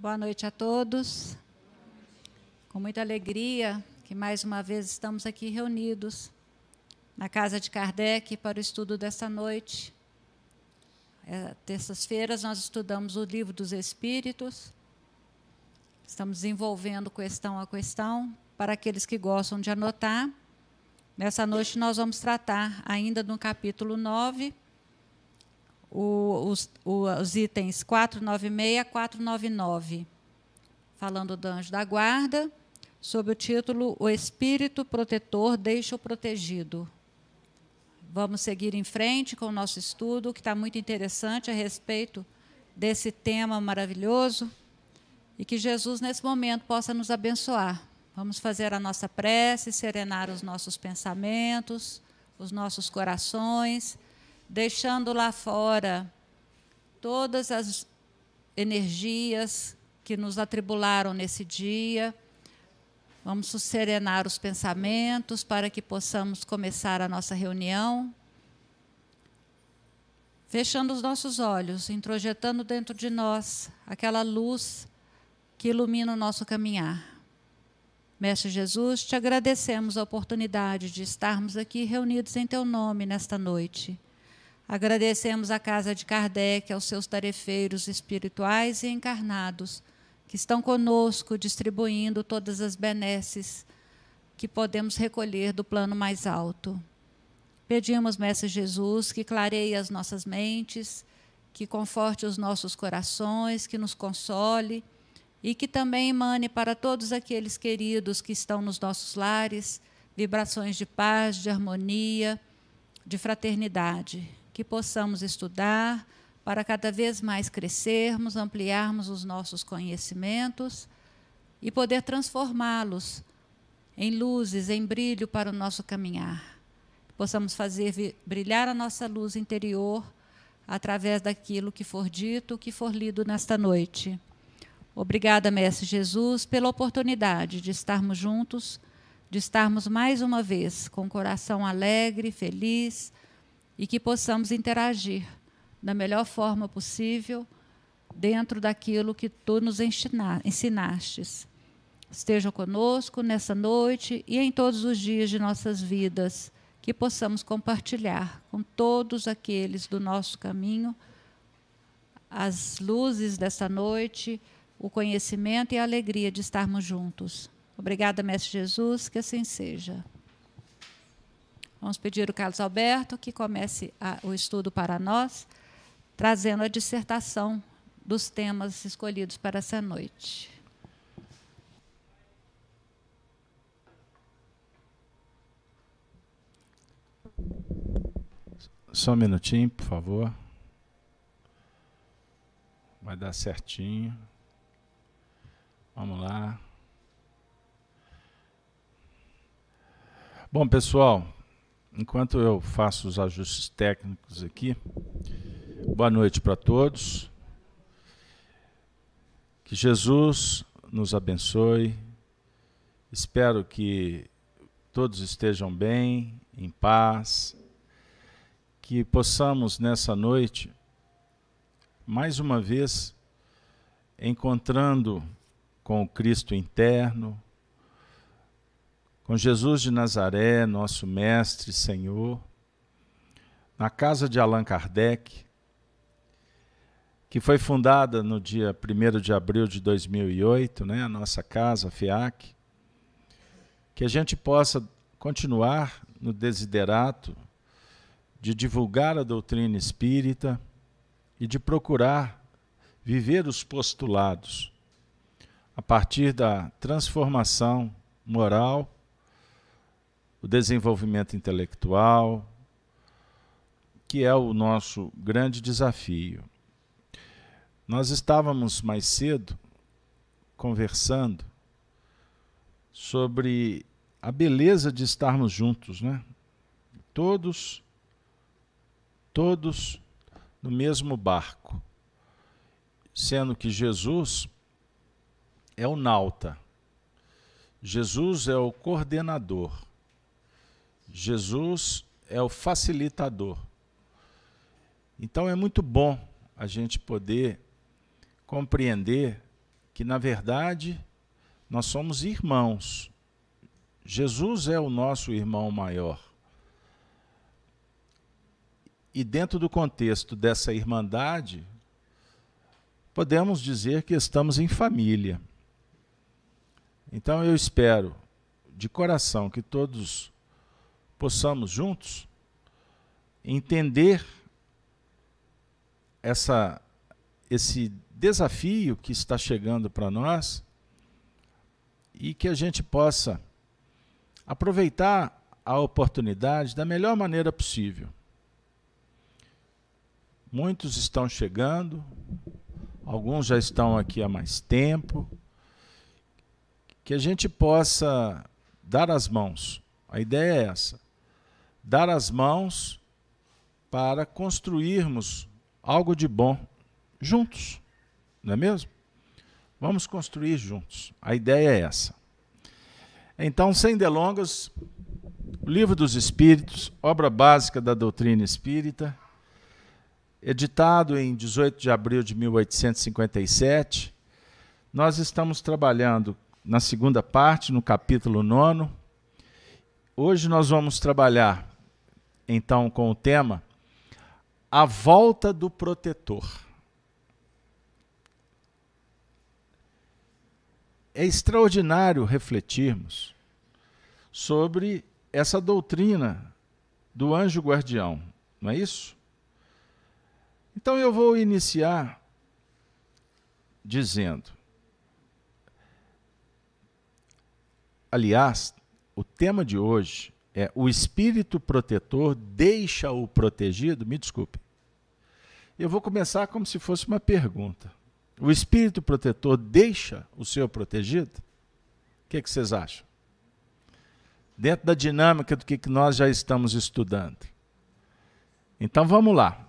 Boa noite a todos. Com muita alegria que mais uma vez estamos aqui reunidos na casa de Kardec para o estudo desta noite. É, Terças-feiras nós estudamos o livro dos Espíritos. Estamos desenvolvendo questão a questão para aqueles que gostam de anotar. Nessa noite nós vamos tratar ainda no capítulo 9 o, os, os itens 496 a 499, falando do anjo da guarda, sob o título O Espírito Protetor deixa o protegido. Vamos seguir em frente com o nosso estudo, que está muito interessante a respeito desse tema maravilhoso e que Jesus, nesse momento, possa nos abençoar. Vamos fazer a nossa prece, serenar os nossos pensamentos, os nossos corações deixando lá fora todas as energias que nos atribularam nesse dia. Vamos serenar os pensamentos para que possamos começar a nossa reunião. Fechando os nossos olhos, introjetando dentro de nós aquela luz que ilumina o nosso caminhar. Mestre Jesus, te agradecemos a oportunidade de estarmos aqui reunidos em teu nome nesta noite Agradecemos à Casa de Kardec, aos seus tarefeiros espirituais e encarnados, que estão conosco distribuindo todas as benesses que podemos recolher do plano mais alto. Pedimos, Mestre Jesus, que clareie as nossas mentes, que conforte os nossos corações, que nos console e que também emane para todos aqueles queridos que estão nos nossos lares vibrações de paz, de harmonia, de fraternidade que possamos estudar para cada vez mais crescermos, ampliarmos os nossos conhecimentos e poder transformá-los em luzes, em brilho para o nosso caminhar. Possamos fazer brilhar a nossa luz interior através daquilo que for dito, que for lido nesta noite. Obrigada, Mestre Jesus, pela oportunidade de estarmos juntos, de estarmos mais uma vez com o coração alegre, feliz, e que possamos interagir da melhor forma possível dentro daquilo que tu nos ensinastes. Esteja conosco nessa noite e em todos os dias de nossas vidas, que possamos compartilhar com todos aqueles do nosso caminho as luzes dessa noite, o conhecimento e a alegria de estarmos juntos. Obrigada, Mestre Jesus, que assim seja. Vamos pedir o Carlos Alberto que comece a, o estudo para nós, trazendo a dissertação dos temas escolhidos para essa noite. Só um minutinho, por favor. Vai dar certinho. Vamos lá. Bom, pessoal, enquanto eu faço os ajustes técnicos aqui, boa noite para todos. Que Jesus nos abençoe. Espero que todos estejam bem, em paz, que possamos nessa noite, mais uma vez, encontrando com o Cristo interno, com Jesus de Nazaré, nosso Mestre, Senhor, na casa de Allan Kardec, que foi fundada no dia 1 de abril de 2008, né, a nossa casa, a FIAC, que a gente possa continuar no desiderato de divulgar a doutrina espírita e de procurar viver os postulados a partir da transformação moral o desenvolvimento intelectual, que é o nosso grande desafio. Nós estávamos mais cedo conversando sobre a beleza de estarmos juntos, né? Todos todos no mesmo barco, sendo que Jesus é o nauta. Jesus é o coordenador. Jesus é o facilitador. Então é muito bom a gente poder compreender que, na verdade, nós somos irmãos. Jesus é o nosso irmão maior. E dentro do contexto dessa irmandade, podemos dizer que estamos em família. Então eu espero de coração que todos possamos juntos entender essa esse desafio que está chegando para nós e que a gente possa aproveitar a oportunidade da melhor maneira possível. Muitos estão chegando, alguns já estão aqui há mais tempo, que a gente possa dar as mãos. A ideia é essa: dar as mãos para construirmos algo de bom juntos, não é mesmo? Vamos construir juntos. A ideia é essa. Então, sem delongas, o Livro dos Espíritos, obra básica da doutrina espírita editado em 18 de abril de 1857. Nós estamos trabalhando na segunda parte, no capítulo 9. Hoje nós vamos trabalhar, então, com o tema A Volta do Protetor. É extraordinário refletirmos sobre essa doutrina do anjo guardião, não é isso? Então eu vou iniciar dizendo. Aliás, o tema de hoje é o espírito protetor deixa o protegido? Me desculpe. Eu vou começar como se fosse uma pergunta. O espírito protetor deixa o seu protegido? O que, é que vocês acham? Dentro da dinâmica do que nós já estamos estudando. Então vamos lá.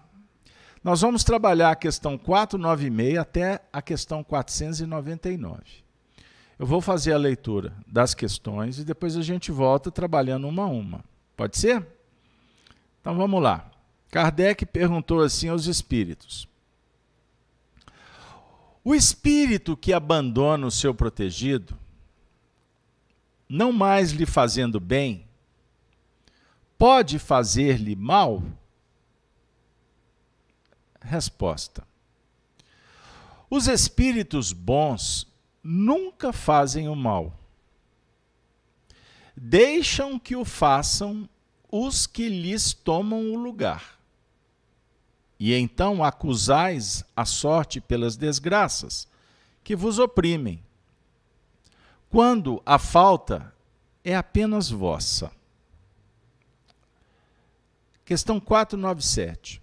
Nós vamos trabalhar a questão 496 até a questão 499. Eu vou fazer a leitura das questões e depois a gente volta trabalhando uma a uma. Pode ser? Então vamos lá. Kardec perguntou assim aos espíritos: O espírito que abandona o seu protegido, não mais lhe fazendo bem, pode fazer-lhe mal? Resposta: Os espíritos bons nunca fazem o mal. Deixam que o façam os que lhes tomam o lugar. E então acusais a sorte pelas desgraças que vos oprimem, quando a falta é apenas vossa. Questão 497.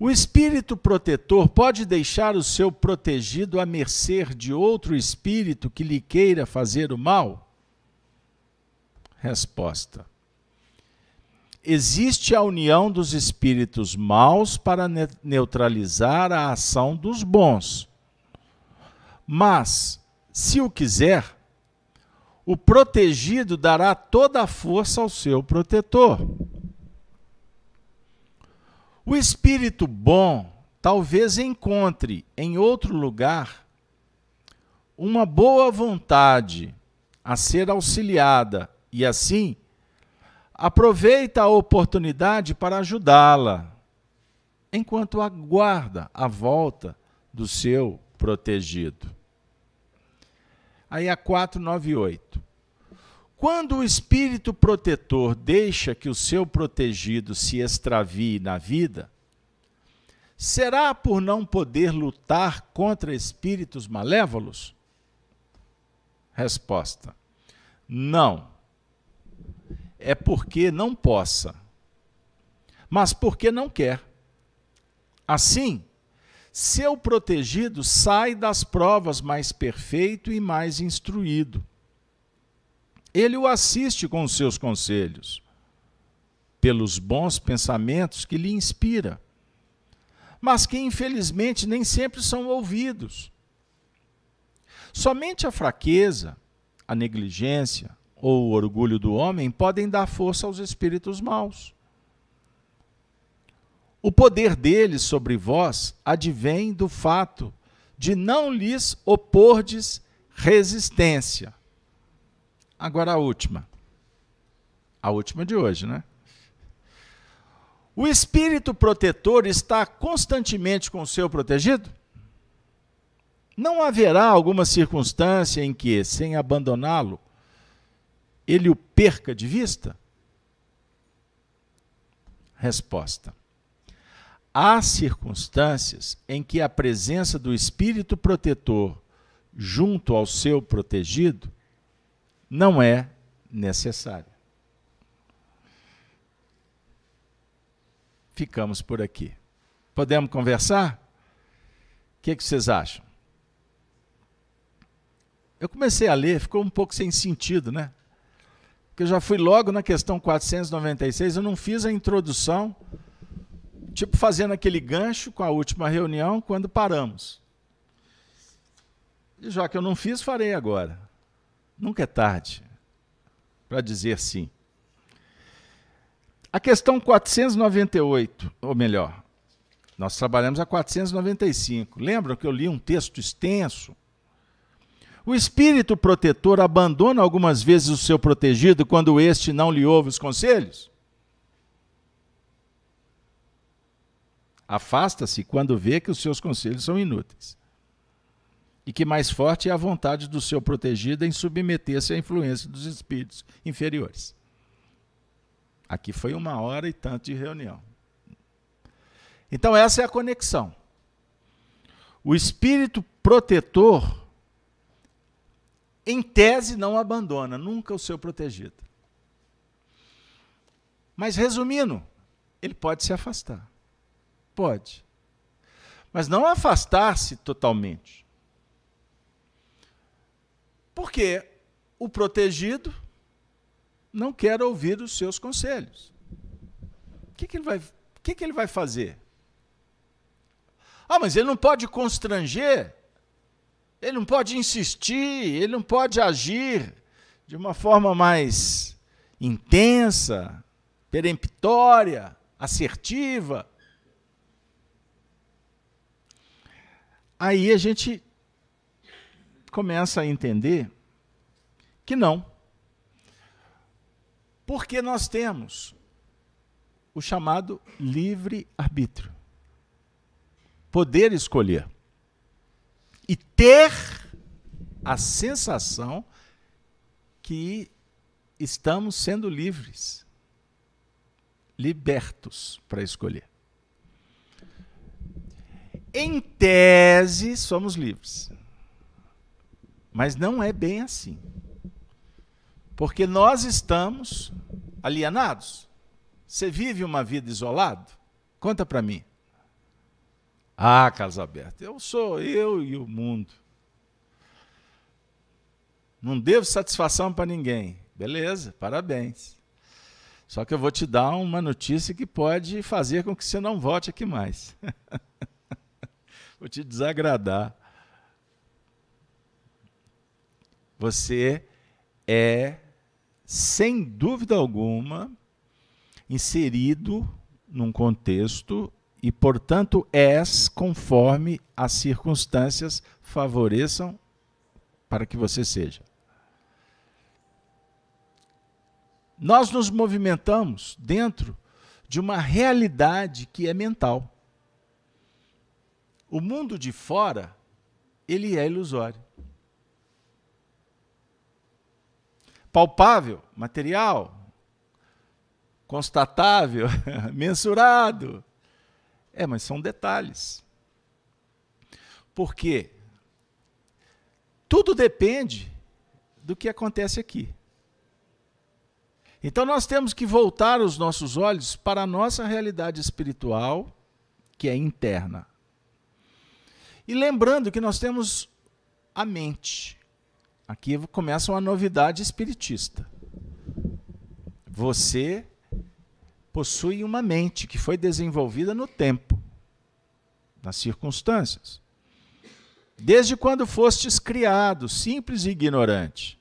O espírito protetor pode deixar o seu protegido à mercê de outro espírito que lhe queira fazer o mal? Resposta: Existe a união dos espíritos maus para neutralizar a ação dos bons. Mas, se o quiser, o protegido dará toda a força ao seu protetor. O espírito bom talvez encontre em outro lugar uma boa vontade a ser auxiliada e assim aproveita a oportunidade para ajudá-la, enquanto aguarda a volta do seu protegido. Aí a 498. Quando o espírito protetor deixa que o seu protegido se extravie na vida, será por não poder lutar contra espíritos malévolos? Resposta: Não. É porque não possa, mas porque não quer. Assim, seu protegido sai das provas mais perfeito e mais instruído ele o assiste com os seus conselhos, pelos bons pensamentos que lhe inspira, mas que infelizmente nem sempre são ouvidos. Somente a fraqueza, a negligência ou o orgulho do homem podem dar força aos espíritos maus. O poder deles sobre vós advém do fato de não lhes opordes resistência. Agora a última. A última de hoje, né? O espírito protetor está constantemente com o seu protegido? Não haverá alguma circunstância em que, sem abandoná-lo, ele o perca de vista? Resposta: Há circunstâncias em que a presença do espírito protetor junto ao seu protegido não é necessária. Ficamos por aqui. Podemos conversar? O que, que vocês acham? Eu comecei a ler, ficou um pouco sem sentido, né? Porque eu já fui logo na questão 496, eu não fiz a introdução, tipo fazendo aquele gancho com a última reunião, quando paramos. E já que eu não fiz, farei agora. Nunca é tarde para dizer sim. A questão 498, ou melhor, nós trabalhamos a 495. Lembram que eu li um texto extenso? O espírito protetor abandona algumas vezes o seu protegido quando este não lhe ouve os conselhos? Afasta-se quando vê que os seus conselhos são inúteis. E que mais forte é a vontade do seu protegido em submeter-se à influência dos espíritos inferiores. Aqui foi uma hora e tanto de reunião. Então, essa é a conexão. O espírito protetor em tese, não abandona nunca o seu protegido. Mas, resumindo, ele pode se afastar. Pode. Mas não afastar-se totalmente. Porque o protegido não quer ouvir os seus conselhos. O que, que, ele, vai, que, que ele vai fazer? Ah, mas ele não pode constranger ele não pode insistir, ele não pode agir de uma forma mais intensa, peremptória, assertiva. Aí a gente começa a entender que não. Porque nós temos o chamado livre-arbítrio poder escolher e ter a sensação que estamos sendo livres, libertos para escolher. Em tese, somos livres. Mas não é bem assim. Porque nós estamos alienados. Você vive uma vida isolado? Conta para mim. Ah, Carlos Alberto, eu sou eu e o mundo. Não devo satisfação para ninguém. Beleza, parabéns. Só que eu vou te dar uma notícia que pode fazer com que você não volte aqui mais. vou te desagradar. Você é, sem dúvida alguma, inserido num contexto e, portanto, és conforme as circunstâncias favoreçam para que você seja. Nós nos movimentamos dentro de uma realidade que é mental. O mundo de fora, ele é ilusório. Palpável, material, constatável, mensurado, é, mas são detalhes. Porque tudo depende do que acontece aqui. Então nós temos que voltar os nossos olhos para a nossa realidade espiritual, que é interna. E lembrando que nós temos a mente. Aqui começa uma novidade espiritista. Você possui uma mente que foi desenvolvida no tempo, nas circunstâncias. Desde quando fostes criado, simples e ignorante.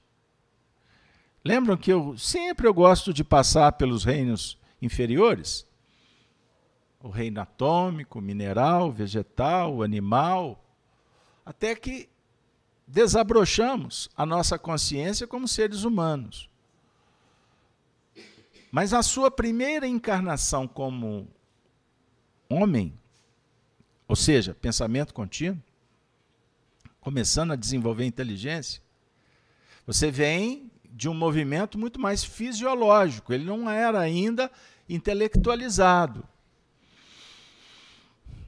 Lembram que eu sempre eu gosto de passar pelos reinos inferiores? O reino atômico, mineral, vegetal, animal, até que desabrochamos a nossa consciência como seres humanos. Mas a sua primeira encarnação como homem, ou seja, pensamento contínuo, começando a desenvolver inteligência, você vem de um movimento muito mais fisiológico, ele não era ainda intelectualizado.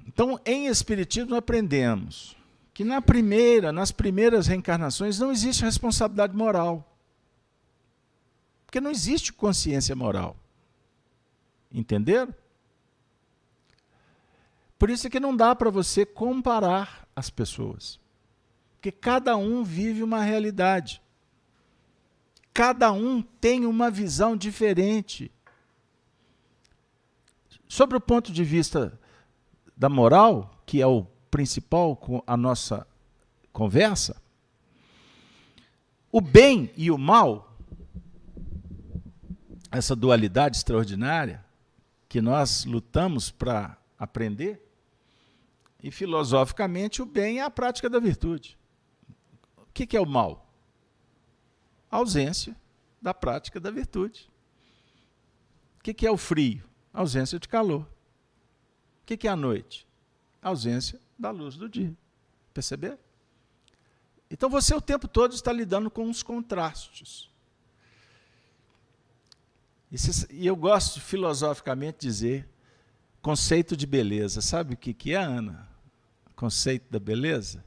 Então, em Espiritismo, aprendemos que na primeira, nas primeiras reencarnações, não existe responsabilidade moral. Porque não existe consciência moral. Entenderam? Por isso é que não dá para você comparar as pessoas. Porque cada um vive uma realidade. Cada um tem uma visão diferente. Sobre o ponto de vista da moral, que é o principal com a nossa conversa, o bem e o mal, essa dualidade extraordinária que nós lutamos para aprender, e filosoficamente o bem é a prática da virtude. O que é o mal? A ausência da prática da virtude. O que é o frio? A ausência de calor. O que é a noite? A ausência da luz do dia. Perceber? Então você o tempo todo está lidando com os contrastes. E eu gosto filosoficamente dizer conceito de beleza. Sabe o que, que é, Ana? Conceito da beleza?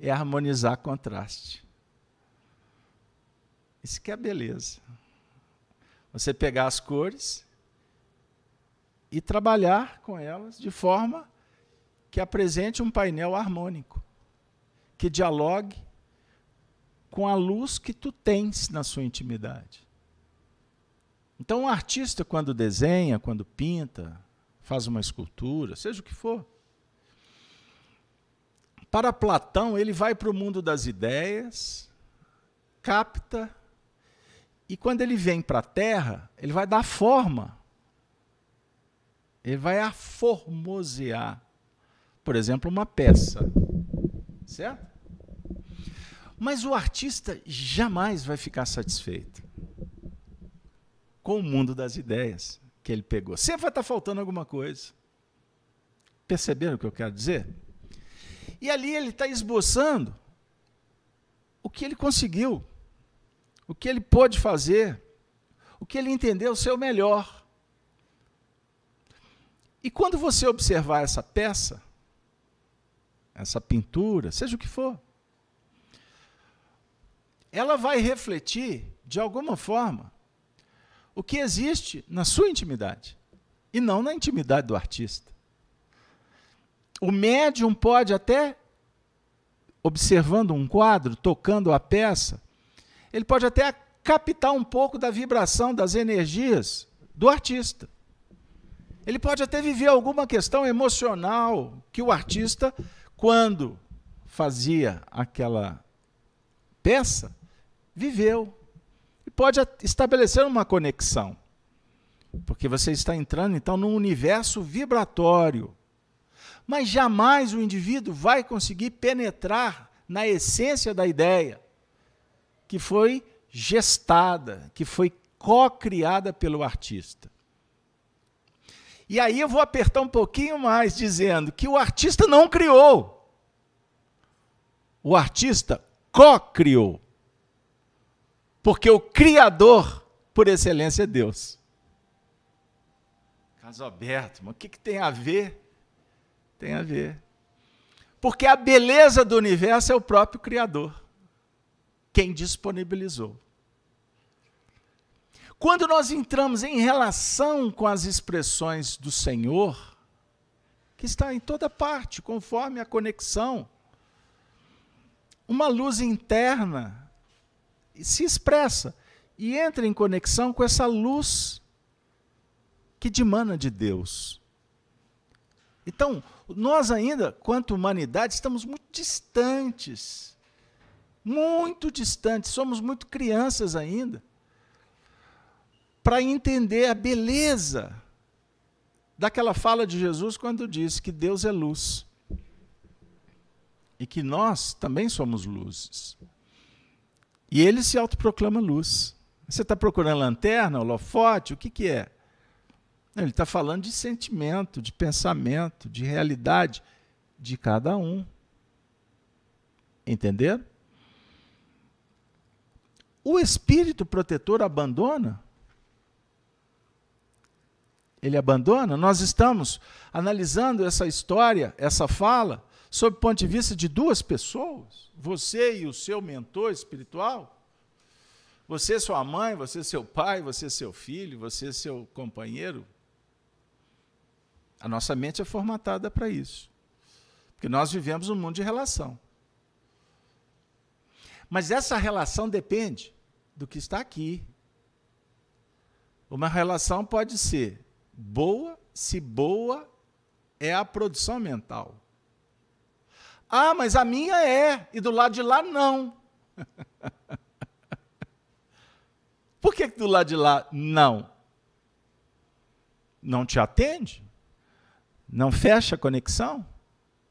É harmonizar contraste. Isso que é beleza. Você pegar as cores e trabalhar com elas de forma que apresente um painel harmônico, que dialogue com a luz que tu tens na sua intimidade. Então, o artista, quando desenha, quando pinta, faz uma escultura, seja o que for, para Platão, ele vai para o mundo das ideias, capta, e quando ele vem para a Terra, ele vai dar forma. Ele vai aformosear por exemplo, uma peça. Certo? Mas o artista jamais vai ficar satisfeito com o mundo das ideias que ele pegou. Sempre vai estar faltando alguma coisa. Perceberam o que eu quero dizer? E ali ele está esboçando o que ele conseguiu, o que ele pôde fazer, o que ele entendeu ser o melhor. E quando você observar essa peça, essa pintura, seja o que for, ela vai refletir, de alguma forma, o que existe na sua intimidade e não na intimidade do artista. O médium pode até, observando um quadro, tocando a peça, ele pode até captar um pouco da vibração, das energias do artista. Ele pode até viver alguma questão emocional que o artista quando fazia aquela peça, viveu. E pode estabelecer uma conexão. Porque você está entrando, então, num universo vibratório. Mas jamais o indivíduo vai conseguir penetrar na essência da ideia que foi gestada, que foi co-criada pelo artista. E aí eu vou apertar um pouquinho mais, dizendo que o artista não criou. O artista co-criou. Porque o criador, por excelência, é Deus. Caso aberto, mas o que, que tem a ver? Tem a ver. Porque a beleza do universo é o próprio Criador, quem disponibilizou. Quando nós entramos em relação com as expressões do Senhor, que está em toda parte, conforme a conexão, uma luz interna se expressa e entra em conexão com essa luz que dimana de Deus. Então, nós ainda, quanto humanidade, estamos muito distantes. Muito distantes, somos muito crianças ainda. Para entender a beleza daquela fala de Jesus quando disse que Deus é luz e que nós também somos luzes. E ele se autoproclama luz. Você está procurando lanterna, holofote, o que, que é? Ele está falando de sentimento, de pensamento, de realidade de cada um. Entenderam? O espírito protetor abandona? Ele abandona? Nós estamos analisando essa história, essa fala, sob o ponto de vista de duas pessoas, você e o seu mentor espiritual. Você, sua mãe, você, seu pai, você, seu filho, você, seu companheiro. A nossa mente é formatada para isso. Porque nós vivemos um mundo de relação. Mas essa relação depende do que está aqui. Uma relação pode ser boa, se boa é a produção mental. Ah, mas a minha é, e do lado de lá não. Por que do lado de lá não? Não te atende? Não fecha a conexão?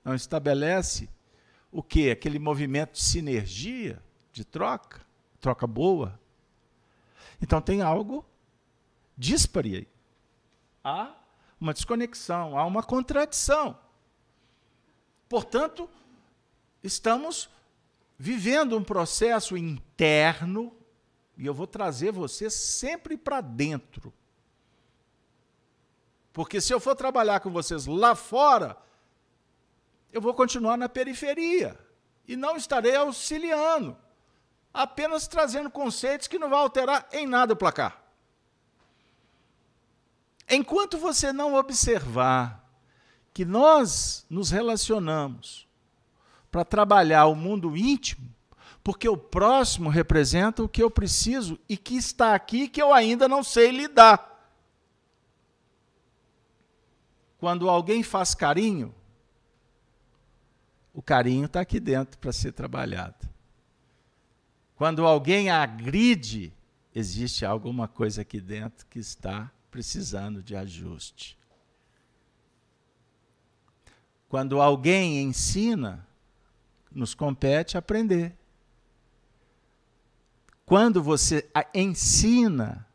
Não estabelece o que? Aquele movimento de sinergia, de troca, troca boa. Então tem algo dispare aí. Há uma desconexão, há uma contradição. Portanto, estamos vivendo um processo interno, e eu vou trazer você sempre para dentro. Porque se eu for trabalhar com vocês lá fora, eu vou continuar na periferia e não estarei auxiliando, apenas trazendo conceitos que não vão alterar em nada o placar. Enquanto você não observar que nós nos relacionamos para trabalhar o mundo íntimo, porque o próximo representa o que eu preciso e que está aqui que eu ainda não sei lidar. Quando alguém faz carinho, o carinho está aqui dentro para ser trabalhado. Quando alguém agride, existe alguma coisa aqui dentro que está precisando de ajuste. Quando alguém ensina, nos compete aprender. Quando você ensina,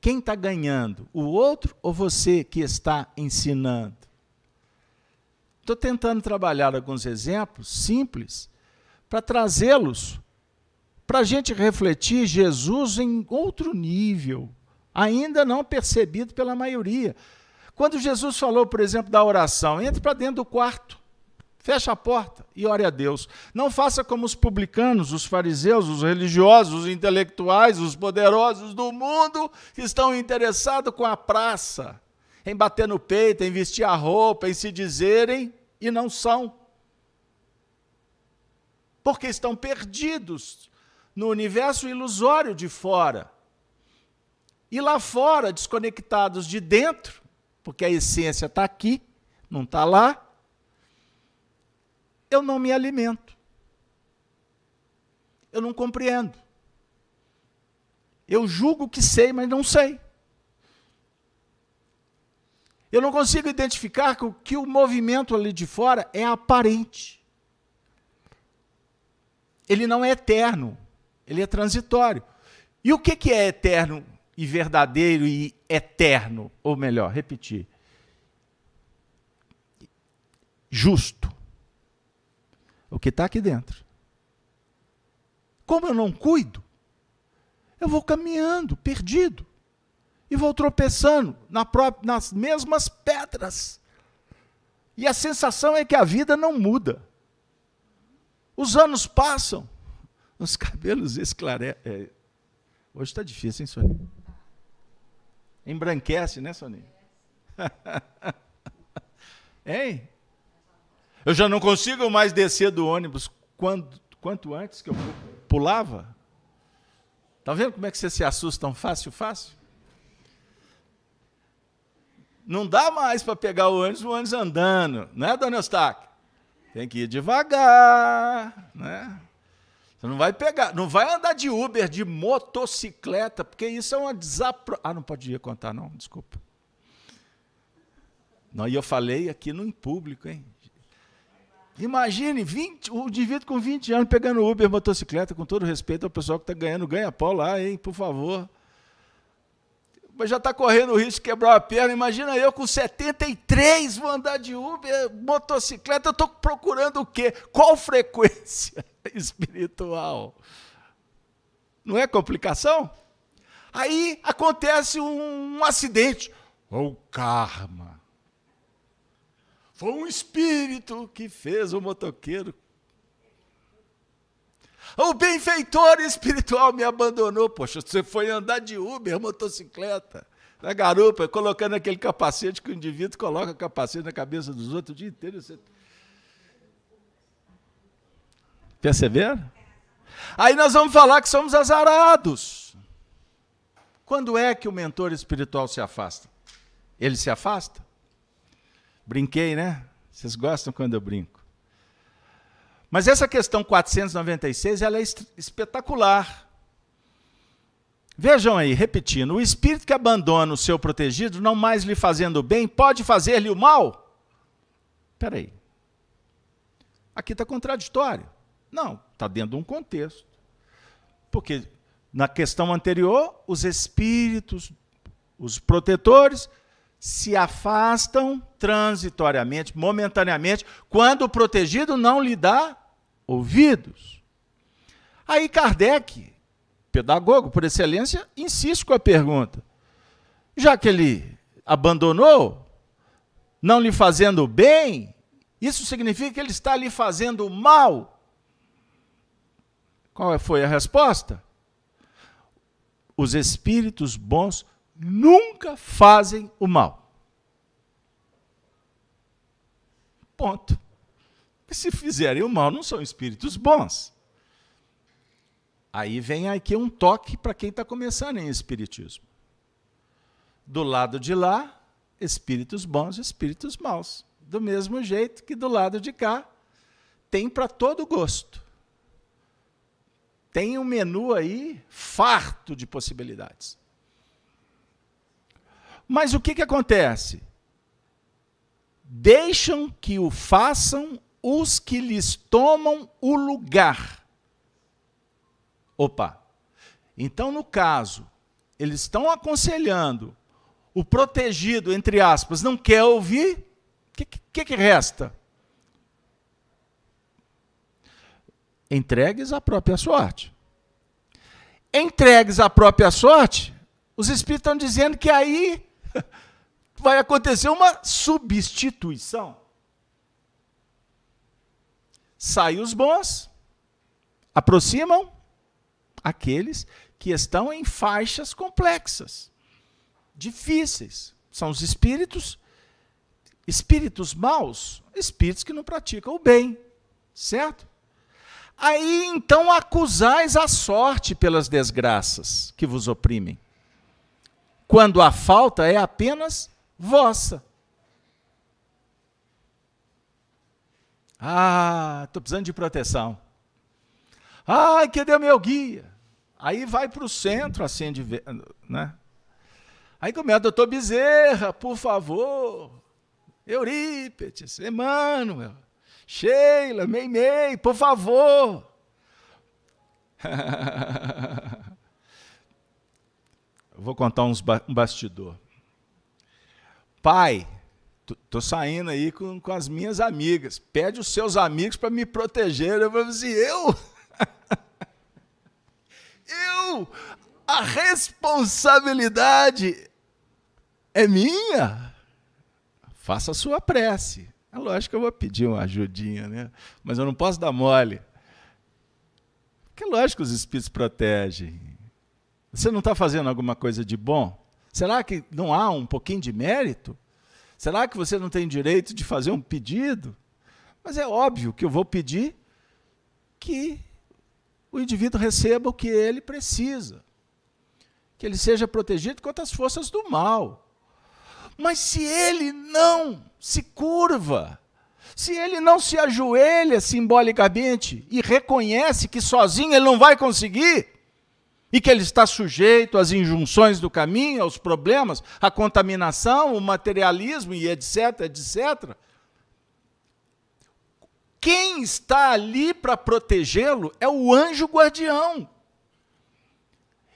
quem está ganhando? O outro ou você que está ensinando? Estou tentando trabalhar alguns exemplos simples para trazê-los para a gente refletir Jesus em outro nível, ainda não percebido pela maioria. Quando Jesus falou, por exemplo, da oração, entre para dentro do quarto, fecha a porta e ore a Deus. Não faça como os publicanos, os fariseus, os religiosos, os intelectuais, os poderosos do mundo que estão interessados com a praça em bater no peito, em vestir a roupa, em se dizerem e não são. Porque estão perdidos no universo ilusório de fora. E lá fora, desconectados de dentro, porque a essência está aqui, não está lá, eu não me alimento. Eu não compreendo. Eu julgo que sei, mas não sei. Eu não consigo identificar que o, que o movimento ali de fora é aparente. Ele não é eterno, ele é transitório. E o que, que é eterno e verdadeiro e eterno? Ou melhor, repetir. Justo. O que está aqui dentro. Como eu não cuido, eu vou caminhando, perdido e vou tropeçando na própria, nas mesmas pedras. E a sensação é que a vida não muda. Os anos passam, os cabelos esclarecem. É, hoje está difícil, hein, Sonia? Embranquece, né, Sonia? hein? Eu já não consigo mais descer do ônibus quando, quanto antes que eu pulava. Está vendo como é que você se assusta tão fácil, fácil? Não dá mais para pegar o ônibus, o ônibus andando, né, dona Eustáquio? Tem que ir devagar, né? Você não vai pegar, não vai andar de Uber, de motocicleta, porque isso é uma desapro... Ah, não podia contar, não, desculpa. Não, e eu falei aqui no público, hein? Imagine 20, o indivíduo com 20 anos pegando Uber, motocicleta, com todo respeito ao pessoal que está ganhando ganha-pau lá, hein, por favor. Mas já está correndo o risco de quebrar a perna. Imagina eu com 73 vou andar de Uber, motocicleta, eu estou procurando o quê? Qual frequência espiritual? Não é complicação? Aí acontece um, um acidente. Ou karma. Foi um espírito que fez o motoqueiro. O benfeitor espiritual me abandonou. Poxa, você foi andar de Uber, motocicleta, na garupa, colocando aquele capacete que o indivíduo coloca capacete na cabeça dos outros o dia inteiro. Você... Perceberam? Aí nós vamos falar que somos azarados. Quando é que o mentor espiritual se afasta? Ele se afasta? Brinquei, né? Vocês gostam quando eu brinco. Mas essa questão 496 ela é espetacular. Vejam aí, repetindo: o espírito que abandona o seu protegido, não mais lhe fazendo bem, pode fazer-lhe o mal? Espera aí. Aqui está contraditório. Não, está dentro de um contexto. Porque na questão anterior, os espíritos, os protetores, se afastam transitoriamente, momentaneamente, quando o protegido não lhe dá ouvidos. Aí Kardec, pedagogo por excelência, insiste com a pergunta: já que ele abandonou, não lhe fazendo bem, isso significa que ele está lhe fazendo mal? Qual foi a resposta? Os espíritos bons nunca fazem o mal. Ponto. E se fizerem o mal, não são espíritos bons. Aí vem aqui um toque para quem está começando em espiritismo. Do lado de lá, espíritos bons, espíritos maus. Do mesmo jeito que do lado de cá, tem para todo gosto tem um menu aí farto de possibilidades. Mas o que, que acontece? Deixam que o façam os que lhes tomam o lugar. Opa! Então, no caso, eles estão aconselhando, o protegido, entre aspas, não quer ouvir, o que, que, que resta? Entregues à própria sorte. Entregues à própria sorte, os espíritos estão dizendo que aí vai acontecer uma substituição. Saem os bons, aproximam aqueles que estão em faixas complexas, difíceis. São os espíritos, espíritos maus, espíritos que não praticam o bem, certo? Aí então acusais a sorte pelas desgraças que vos oprimem, quando a falta é apenas vossa. Ah, estou precisando de proteção. Ai, cadê meu guia? Aí vai para o centro, acende, né? Aí começa, doutor Bezerra, por favor. Eurípetes, Emmanuel. Sheila, Meimei, por favor. Vou contar uns ba um bastidor. Pai, tô saindo aí com, com as minhas amigas. Pede os seus amigos para me proteger. Eu falei assim, eu? eu? A responsabilidade é minha? Faça a sua prece. É lógico que eu vou pedir uma ajudinha, né? Mas eu não posso dar mole. Porque é lógico que os espíritos protegem. Você não está fazendo alguma coisa de bom? Será que não há um pouquinho de mérito? Será que você não tem direito de fazer um pedido? Mas é óbvio que eu vou pedir que o indivíduo receba o que ele precisa. Que ele seja protegido contra as forças do mal. Mas se ele não se curva, se ele não se ajoelha simbolicamente e reconhece que sozinho ele não vai conseguir, e que ele está sujeito às injunções do caminho, aos problemas, à contaminação, o materialismo e etc, etc. quem está ali para protegê-lo é o anjo guardião.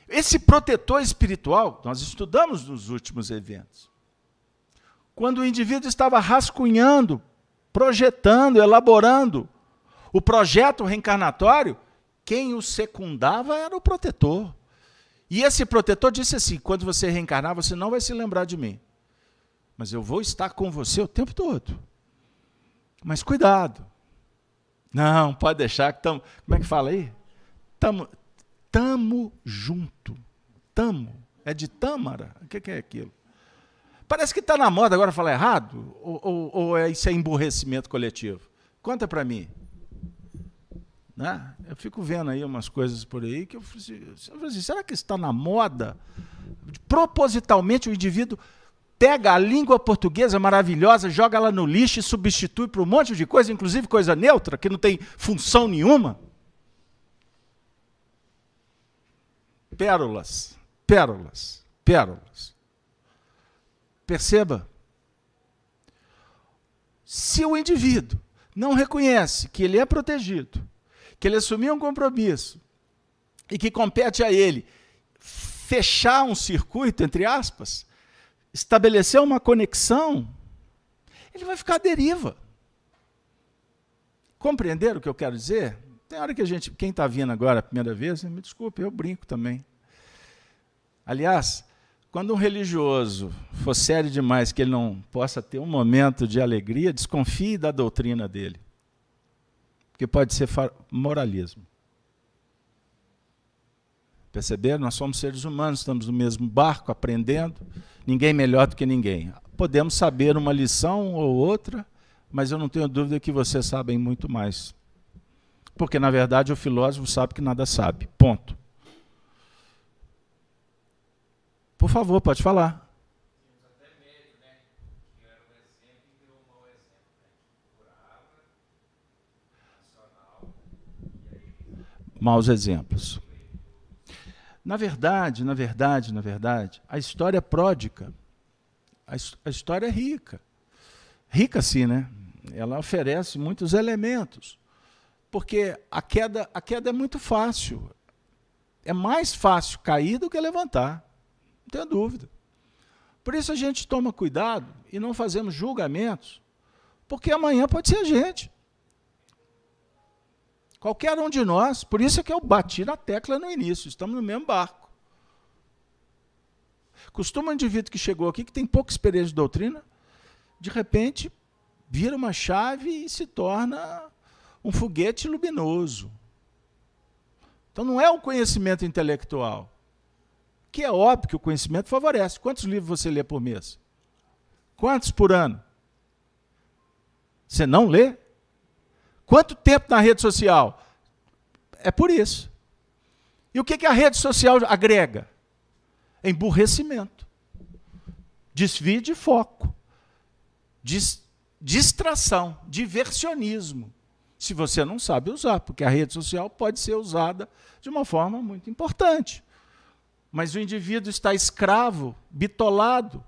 Esse protetor espiritual, nós estudamos nos últimos eventos. Quando o indivíduo estava rascunhando, projetando, elaborando o projeto reencarnatório, quem o secundava era o protetor. E esse protetor disse assim: quando você reencarnar, você não vai se lembrar de mim. Mas eu vou estar com você o tempo todo. Mas cuidado, não, pode deixar que estamos. Como é que fala aí? Tamo, tamo junto. Tamo. É de tâmara? O que, que é aquilo? Parece que está na moda agora falar errado, ou, ou, ou é, isso é emburrecimento coletivo? Conta para mim. Né? Eu fico vendo aí umas coisas por aí que eu falei assim, assim será que está na moda? Propositalmente o indivíduo pega a língua portuguesa maravilhosa, joga ela no lixo e substitui por um monte de coisa, inclusive coisa neutra, que não tem função nenhuma. Pérolas, pérolas, pérolas. Perceba. Se o indivíduo não reconhece que ele é protegido, que ele assumiu um compromisso e que compete a ele fechar um circuito, entre aspas, estabelecer uma conexão, ele vai ficar à deriva. Compreenderam o que eu quero dizer? Tem hora que a gente, quem está vindo agora a primeira vez, me desculpe, eu brinco também. Aliás, quando um religioso for sério demais que ele não possa ter um momento de alegria, desconfie da doutrina dele. Porque pode ser moralismo. Perceberam? Nós somos seres humanos, estamos no mesmo barco, aprendendo. Ninguém melhor do que ninguém. Podemos saber uma lição ou outra, mas eu não tenho dúvida que vocês sabem muito mais. Porque, na verdade, o filósofo sabe que nada sabe. Ponto. Por favor, pode falar. Maus exemplos. Na verdade, na verdade, na verdade, a história é pródica. A, a história é rica. Rica sim, né? Ela oferece muitos elementos. Porque a queda, a queda é muito fácil. É mais fácil cair do que levantar. Não tenho dúvida. Por isso a gente toma cuidado e não fazemos julgamentos, porque amanhã pode ser a gente. Qualquer um de nós, por isso é que eu bati na tecla no início, estamos no mesmo barco. Costuma um indivíduo que chegou aqui, que tem pouca experiência de doutrina, de repente vira uma chave e se torna um foguete luminoso. Então não é o conhecimento intelectual, que é óbvio que o conhecimento favorece. Quantos livros você lê por mês? Quantos por ano? Você não lê? Quanto tempo na rede social? É por isso. E o que, a rede social agrega? Emburrecimento, desvio de foco, dis, distração, diversionismo. Se você não sabe usar, porque a rede social pode ser usada de uma forma muito importante. Mas o indivíduo está escravo, bitolado,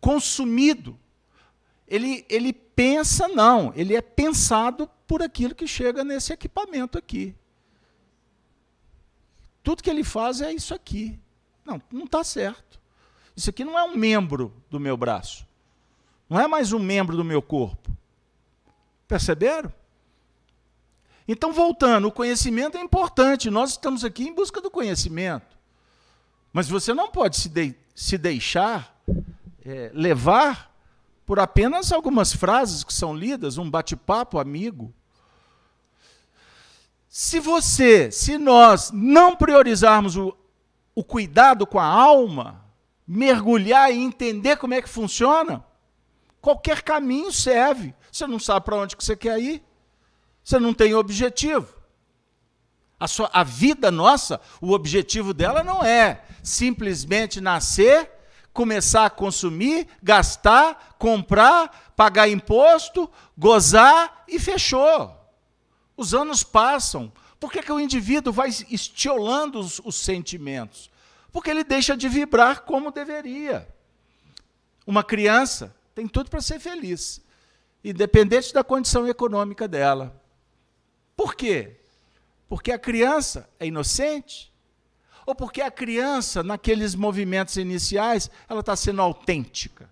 consumido ele, ele pensa, não, ele é pensado por aquilo que chega nesse equipamento aqui. Tudo que ele faz é isso aqui. Não, não está certo. Isso aqui não é um membro do meu braço. Não é mais um membro do meu corpo. Perceberam? Então, voltando, o conhecimento é importante. Nós estamos aqui em busca do conhecimento. Mas você não pode se, de, se deixar é, levar por apenas algumas frases que são lidas, um bate-papo amigo. Se você, se nós não priorizarmos o, o cuidado com a alma, mergulhar e entender como é que funciona, qualquer caminho serve. Você não sabe para onde que você quer ir. Você não tem objetivo. A, sua, a vida nossa, o objetivo dela não é simplesmente nascer começar a consumir, gastar, comprar, pagar imposto, gozar e fechou. Os anos passam. Por que, que o indivíduo vai estiolando os, os sentimentos? Porque ele deixa de vibrar como deveria. Uma criança tem tudo para ser feliz. independente da condição econômica dela. Por quê? Porque a criança é inocente? Ou porque a criança, naqueles movimentos iniciais, ela está sendo autêntica?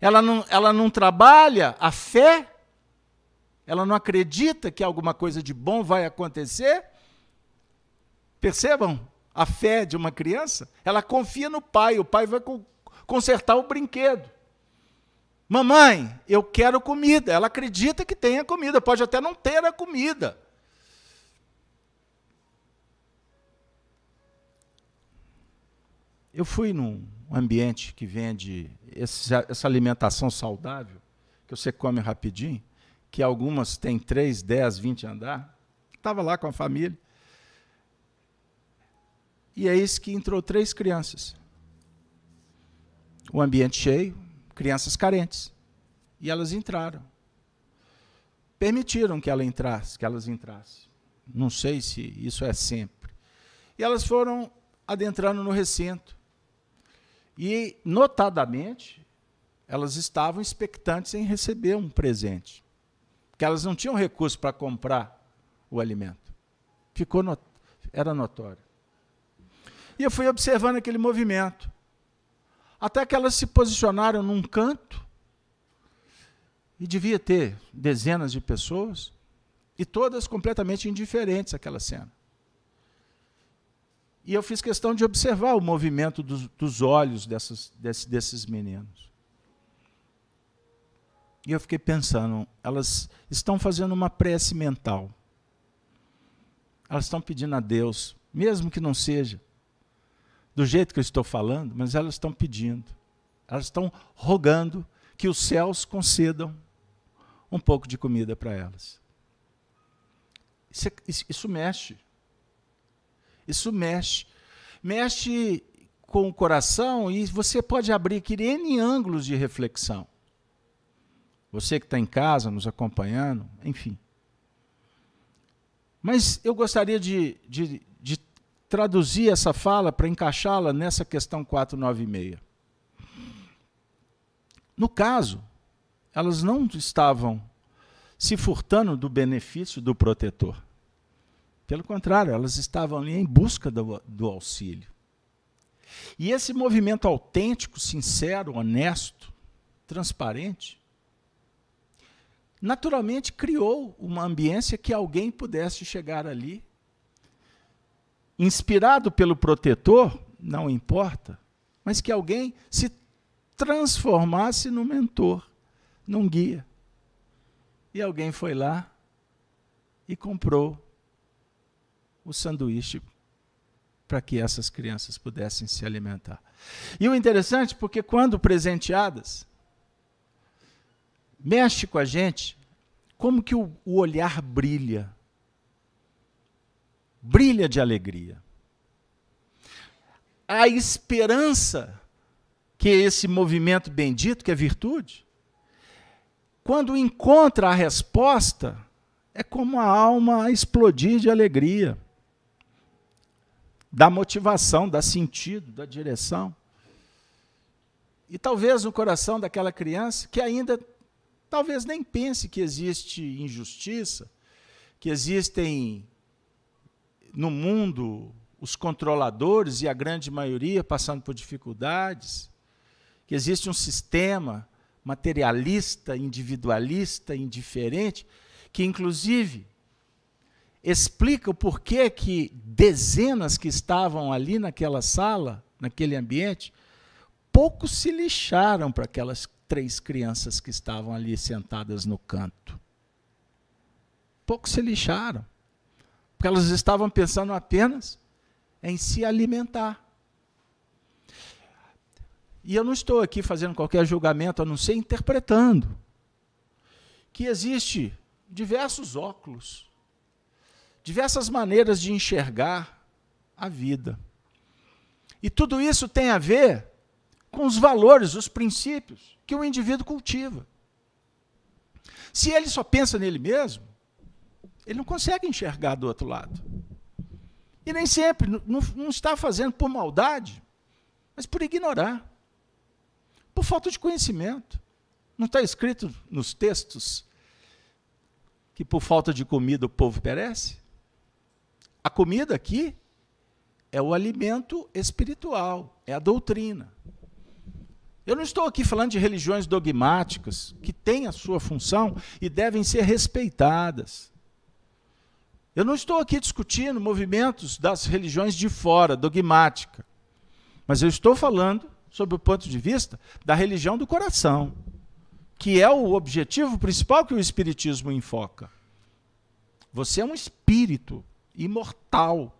Ela não, ela não trabalha a fé? Ela não acredita que alguma coisa de bom vai acontecer? Percebam a fé de uma criança? Ela confia no pai, o pai vai consertar o brinquedo. Mamãe, eu quero comida. Ela acredita que tenha comida, pode até não ter a comida. Eu fui num ambiente que vende essa alimentação saudável, que você come rapidinho, que algumas têm 3, 10, 20 andar. Estava lá com a família. E é isso que entrou três crianças. O ambiente cheio, crianças carentes. E elas entraram. Permitiram que ela entrasse, que elas entrassem. Não sei se isso é sempre. E elas foram adentrando no recinto. E, notadamente, elas estavam expectantes em receber um presente. Porque elas não tinham recurso para comprar o alimento. Ficou not era notório. E eu fui observando aquele movimento. Até que elas se posicionaram num canto, e devia ter dezenas de pessoas, e todas completamente indiferentes àquela cena. E eu fiz questão de observar o movimento dos, dos olhos dessas, desse, desses meninos. E eu fiquei pensando, elas estão fazendo uma prece mental. Elas estão pedindo a Deus, mesmo que não seja do jeito que eu estou falando, mas elas estão pedindo. Elas estão rogando que os céus concedam um pouco de comida para elas. Isso, é, isso mexe. Isso mexe. Mexe com o coração e você pode abrir aqui N ângulos de reflexão. Você que está em casa, nos acompanhando, enfim. Mas eu gostaria de, de traduzir essa fala para encaixá-la nessa questão 496. No caso, elas não estavam se furtando do benefício do protetor. Pelo contrário, elas estavam ali em busca do, do auxílio. E esse movimento autêntico, sincero, honesto, transparente, naturalmente criou uma ambiência que alguém pudesse chegar ali, inspirado pelo protetor, não importa, mas que alguém se transformasse no mentor, num guia. E alguém foi lá e comprou o sanduíche para que essas crianças pudessem se alimentar. E o interessante, porque quando presenteadas, mexe com a gente, como que o, o olhar brilha. Brilha de alegria. A esperança, que é esse movimento bendito, que é virtude, quando encontra a resposta, é como a alma explodir de alegria dá motivação, dá sentido, dá direção. E talvez no coração daquela criança que ainda talvez nem pense que existe injustiça, que existem no mundo os controladores e a grande maioria passando por dificuldades, que existe um sistema materialista, individualista, indiferente, que inclusive explica o porquê que dezenas que estavam ali naquela sala, naquele ambiente, pouco se lixaram para aquelas três crianças que estavam ali sentadas no canto. Pouco se lixaram. Porque elas estavam pensando apenas em se alimentar. E eu não estou aqui fazendo qualquer julgamento, a não ser interpretando que existe diversos óculos diversas maneiras de enxergar a vida. E tudo isso tem a ver com os valores, os princípios que o indivíduo cultiva. Se ele só pensa nele mesmo, ele não consegue enxergar do outro lado. E nem sempre, não, não está fazendo por maldade, mas por ignorar, por falta de conhecimento. Não está escrito nos textos que por falta de comida o povo perece? A comida aqui é o alimento espiritual, é a doutrina. Eu não estou aqui falando de religiões dogmáticas, que têm a sua função e devem ser respeitadas. Eu não estou aqui discutindo movimentos das religiões de fora, dogmática. Mas eu estou falando sob o ponto de vista da religião do coração, que é o objetivo principal que o Espiritismo enfoca. Você é um espírito imortal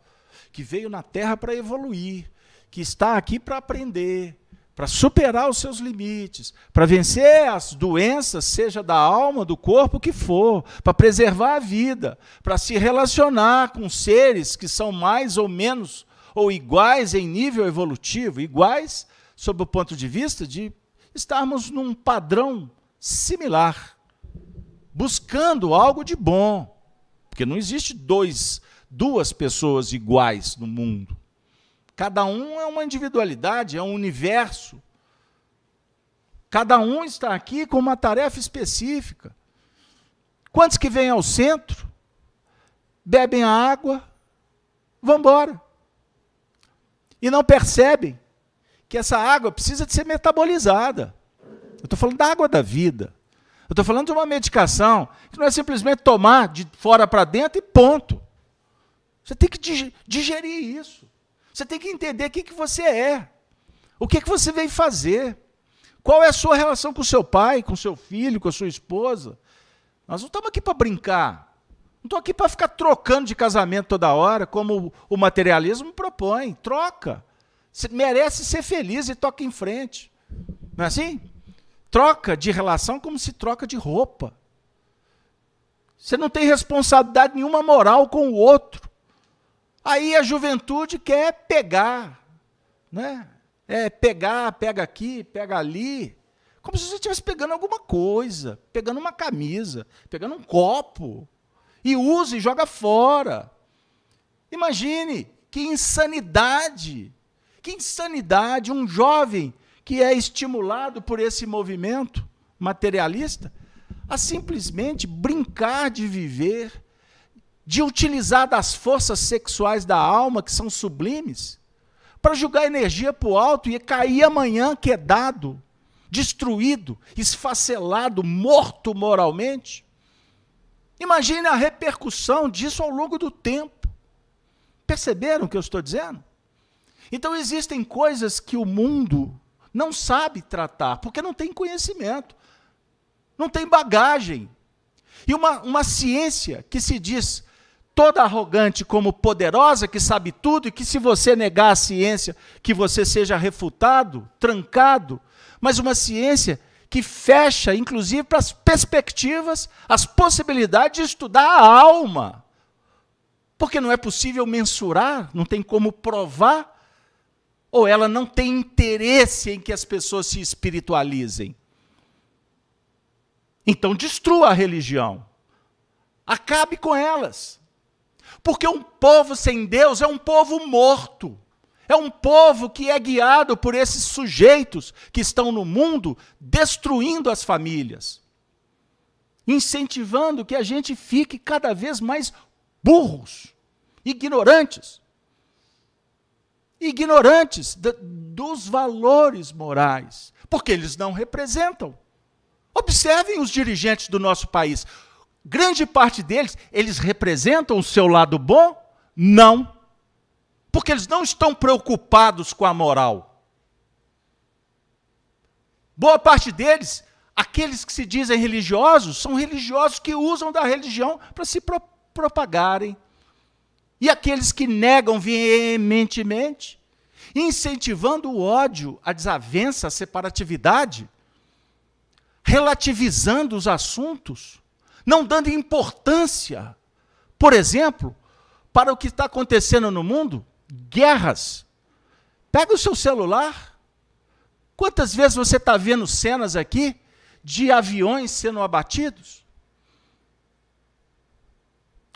que veio na Terra para evoluir, que está aqui para aprender, para superar os seus limites, para vencer as doenças, seja da alma, do corpo, que for, para preservar a vida, para se relacionar com seres que são mais ou menos ou iguais em nível evolutivo, iguais sob o ponto de vista de estarmos num padrão similar, buscando algo de bom, porque não existe dois, duas pessoas iguais no mundo. Cada um é uma individualidade, é um universo. Cada um está aqui com uma tarefa específica. Quantos que vêm ao centro, bebem a água, vão embora. E não percebem que essa água precisa de ser metabolizada. Eu estou falando da água da vida. Eu estou falando de uma medicação que não é simplesmente tomar de fora para dentro e ponto. Você tem que digerir isso. Você tem que entender o que, você é. O que, que você veio fazer. Qual é a sua relação com seu pai, com seu filho, com a sua esposa. Nós não estamos aqui para brincar. Não estou aqui para ficar trocando de casamento toda hora, como o materialismo propõe. Troca. Você merece ser feliz e toca em frente. Não é assim? Troca de relação como se troca de roupa. Você não tem responsabilidade nenhuma moral com o outro. Aí a juventude quer pegar, né? É pegar, pega aqui, pega ali, como se você estivesse pegando alguma coisa, pegando uma camisa, pegando um copo, e usa e joga fora. Imagine que insanidade, que insanidade um jovem que é estimulado por esse movimento materialista a simplesmente brincar de viver de utilizar das forças sexuais da alma, que são sublimes, para jogar energia para o alto e cair amanhã quedado, destruído, esfacelado, morto moralmente. Imagine a repercussão disso ao longo do tempo. Perceberam o que eu estou dizendo? Então existem coisas que o mundo não sabe tratar, porque não tem conhecimento, não tem bagagem. E uma, uma ciência que se diz toda arrogante como poderosa, que sabe tudo, e que se você negar a ciência, que você seja refutado, trancado, mas uma ciência que fecha, inclusive, para as perspectivas, as possibilidades de estudar a alma. Porque não é possível mensurar, não tem como provar, ou ela não tem interesse em que as pessoas se espiritualizem. Então destrua a religião. Acabe com elas. Porque um povo sem Deus é um povo morto. É um povo que é guiado por esses sujeitos que estão no mundo destruindo as famílias, incentivando que a gente fique cada vez mais burros, ignorantes. Ignorantes de, dos valores morais, porque eles não representam. Observem os dirigentes do nosso país grande parte deles, eles representam o seu lado bom? Não. Porque eles não estão preocupados com a moral. Boa parte deles, aqueles que se dizem religiosos, são religiosos que usam da religião para se pro propagarem. E aqueles que negam veementemente, incentivando o ódio, a desavença, a separatividade, relativizando os assuntos, não dando importância, por exemplo, para o que está acontecendo no mundo, guerras. Pega o seu celular. Quantas vezes você está vendo cenas aqui de aviões sendo abatidos?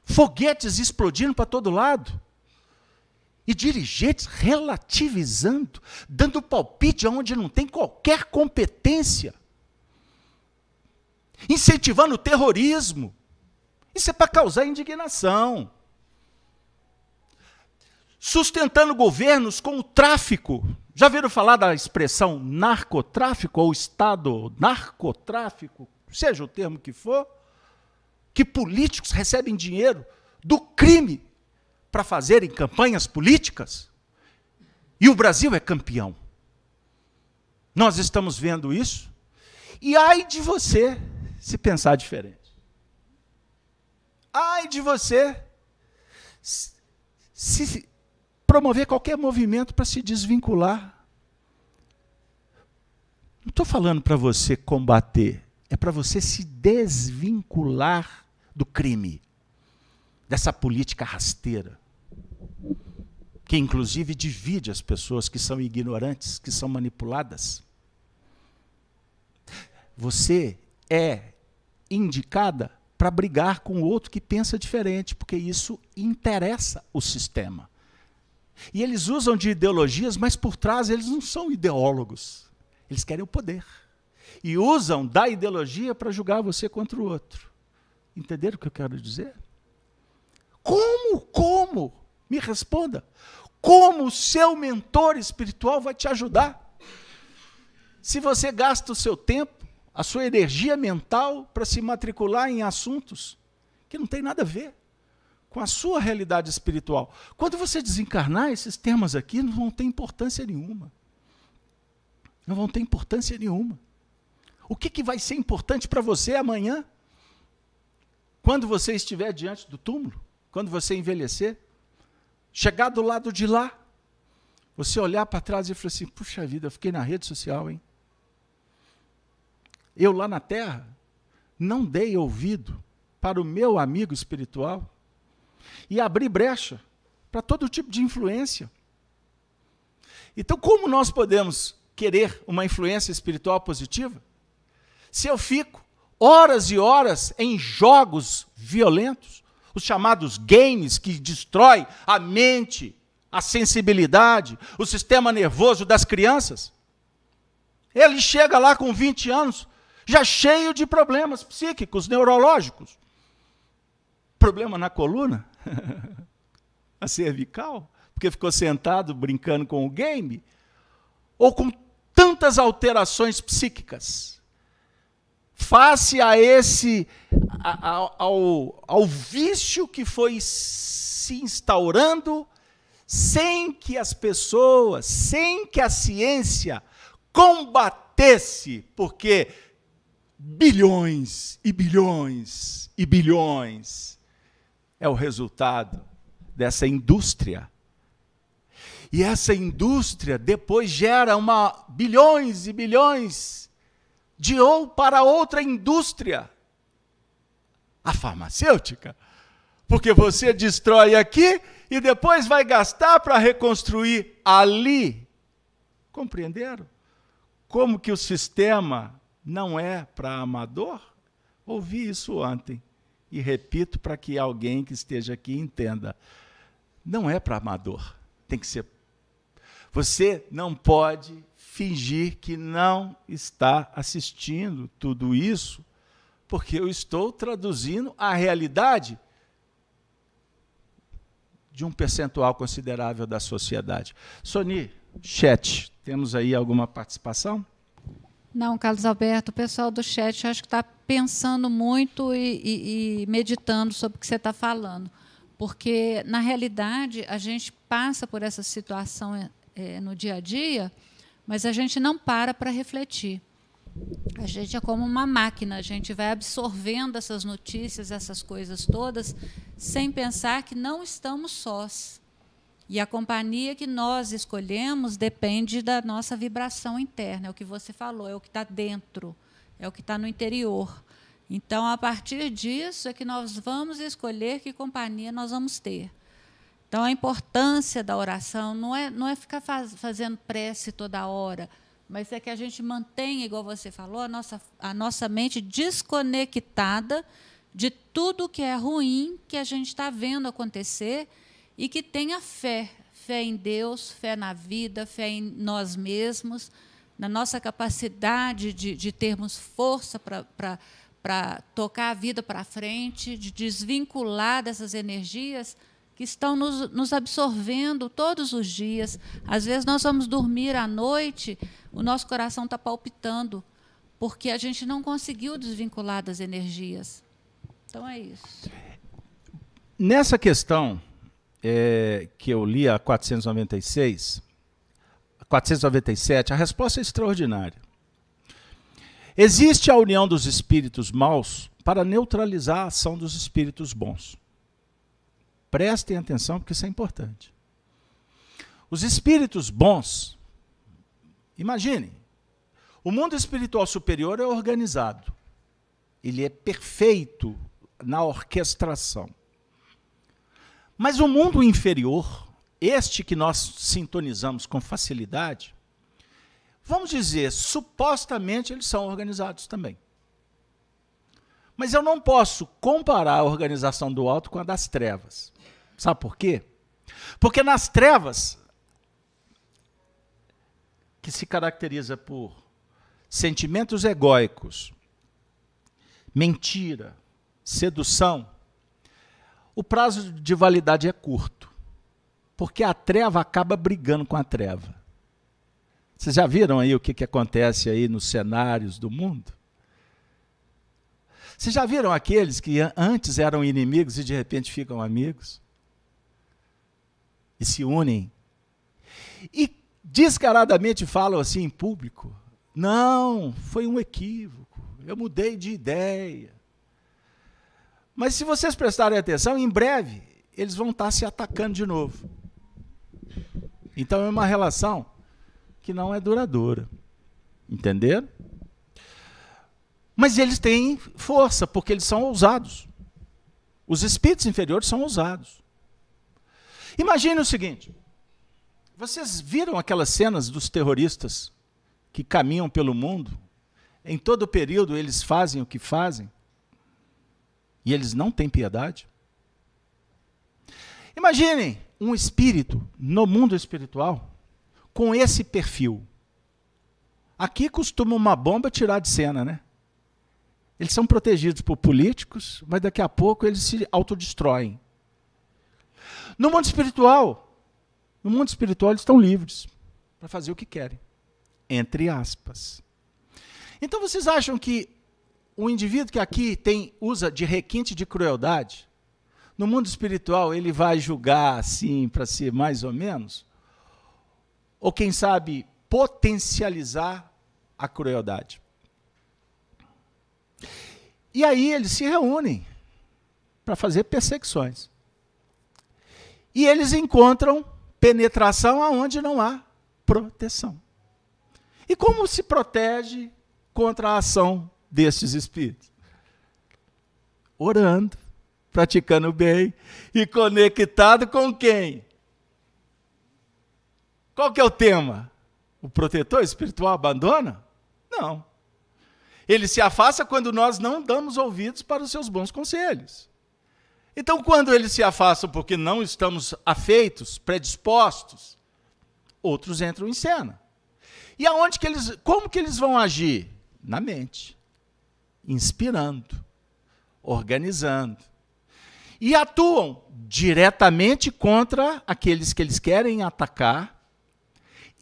Foguetes explodindo para todo lado. E dirigentes relativizando, dando palpite onde não tem qualquer competência. Incentivando o terrorismo. Isso é para causar indignação. Sustentando governos com o tráfico. Já viram falar da expressão narcotráfico ou Estado narcotráfico, seja o termo que for? Que políticos recebem dinheiro do crime para fazerem campanhas políticas? E o Brasil é campeão. Nós estamos vendo isso. E ai de você se pensar diferente. Ai de você se promover qualquer movimento para se desvincular. Não estou falando para você combater, é para você se desvincular do crime, dessa política rasteira, que inclusive divide as pessoas que são ignorantes, que são manipuladas. Você é indicada para brigar com o outro que pensa diferente, porque isso interessa o sistema. E eles usam de ideologias, mas por trás eles não são ideólogos. Eles querem o poder. E usam da ideologia para julgar você contra o outro. Entenderam o que eu quero dizer? Como? Como? Me responda. Como o seu mentor espiritual vai te ajudar? Se você gasta o seu tempo a sua energia mental para se matricular em assuntos que não tem nada a ver com a sua realidade espiritual. Quando você desencarnar, esses temas aqui não vão ter importância nenhuma. Não vão ter importância nenhuma. O que, que vai ser importante para você amanhã? Quando você estiver diante do túmulo? Quando você envelhecer? Chegar do lado de lá? Você olhar para trás e falar assim: puxa vida, eu fiquei na rede social, hein? Eu lá na terra não dei ouvido para o meu amigo espiritual e abri brecha para todo tipo de influência. Então, como nós podemos querer uma influência espiritual positiva se eu fico horas e horas em jogos violentos, os chamados games que destrói a mente, a sensibilidade, o sistema nervoso das crianças? Ele chega lá com 20 anos, já cheio de problemas psíquicos, neurológicos. Problema na coluna, a cervical, porque ficou sentado brincando com o game, ou com tantas alterações psíquicas. Face a esse, a, ao, ao vício que foi se instaurando, sem que as pessoas, sem que a ciência combatesse, porque bilhões e bilhões e bilhões. É o resultado dessa indústria. E essa indústria depois gera uma bilhões e bilhões de ou para outra indústria, a farmacêutica. Porque você destrói aqui e depois vai gastar para reconstruir ali. Compreenderam? Como que o sistema não é para amador? Ouvi isso ontem e repito para que alguém que esteja aqui entenda. Não é para amador, tem que ser. Você não pode fingir que não está assistindo tudo isso, porque eu estou traduzindo a realidade de um percentual considerável da sociedade. Sony, chat, temos aí alguma participação? Não, Carlos Alberto, o pessoal do chat acho que está pensando muito e, e, e, meditando sobre o que você está falando. Porque, na realidade, a gente passa por essa situação é, no dia a dia, mas a gente não para para refletir. A gente é como uma máquina, a gente vai absorvendo essas notícias, essas coisas todas, sem pensar que não estamos sós. E a companhia que nós escolhemos depende da nossa vibração interna, é o que você falou, é o que está dentro, é o que está no interior. Então, a partir disso é que nós vamos escolher que companhia nós vamos ter. Então, a importância da oração não é, não é ficar faz, fazendo prece toda hora, mas é que a gente mantenha, igual você falou, a nossa, a nossa mente desconectada de tudo que é ruim que a gente está vendo acontecer e que tenha fé, fé em Deus, fé na vida, fé em nós mesmos, na nossa capacidade de, de termos força para tocar a vida para frente, de desvincular dessas energias que estão nos, nos, absorvendo todos os dias. Às vezes nós vamos dormir à noite, o nosso coração está palpitando, porque a gente não conseguiu desvincular das energias. Então é isso. Nessa questão é, que eu li a 496, 497, a resposta é extraordinária. Existe a união dos espíritos maus para neutralizar a ação dos espíritos bons. Prestem atenção, porque isso é importante. Os espíritos bons, imaginem, o mundo espiritual superior é organizado, ele é perfeito na orquestração. Mas o mundo inferior, este que nós sintonizamos com facilidade, vamos dizer, supostamente eles são organizados também. Mas eu não posso comparar a organização do alto com a das trevas. Sabe por quê? Porque nas trevas, que se caracteriza por sentimentos egóicos, mentira, sedução, o prazo de validade é curto. Porque a treva acaba brigando com a treva. Vocês já viram aí o que, que acontece aí nos cenários do mundo? Vocês já viram aqueles que antes eram inimigos e de repente ficam amigos? E se unem? E descaradamente falam assim em público: não, foi um equívoco, eu mudei de ideia. Mas se vocês prestarem atenção, em breve eles vão estar se atacando de novo. Então é uma relação que não é duradoura. Entenderam? Mas eles têm força, porque eles são ousados. Os espíritos inferiores são ousados. Imagine o seguinte: vocês viram aquelas cenas dos terroristas que caminham pelo mundo? Em todo período eles fazem o que fazem? E eles não têm piedade? Imaginem um espírito no mundo espiritual com esse perfil. Aqui costuma uma bomba tirar de cena, né? Eles são protegidos por políticos, mas daqui a pouco eles se autodestroem. No mundo espiritual, no mundo espiritual eles estão livres para fazer o que querem, entre aspas. Então vocês acham que o indivíduo que aqui tem usa de requinte de crueldade, no mundo espiritual ele vai julgar assim para ser mais ou menos? ou quem sabe potencializar a crueldade. E aí eles se reúnem para fazer perseguições. E eles encontram penetração aonde não há proteção. E como se protege contra a ação destes espíritos? Orando, praticando bem e conectado com quem? Qual que é o tema? O protetor espiritual abandona? Não. Ele se afasta quando nós não damos ouvidos para os seus bons conselhos. Então, quando eles se afastam porque não estamos afeitos, predispostos, outros entram em cena. E aonde que eles, como que eles vão agir? Na mente, inspirando, organizando. E atuam diretamente contra aqueles que eles querem atacar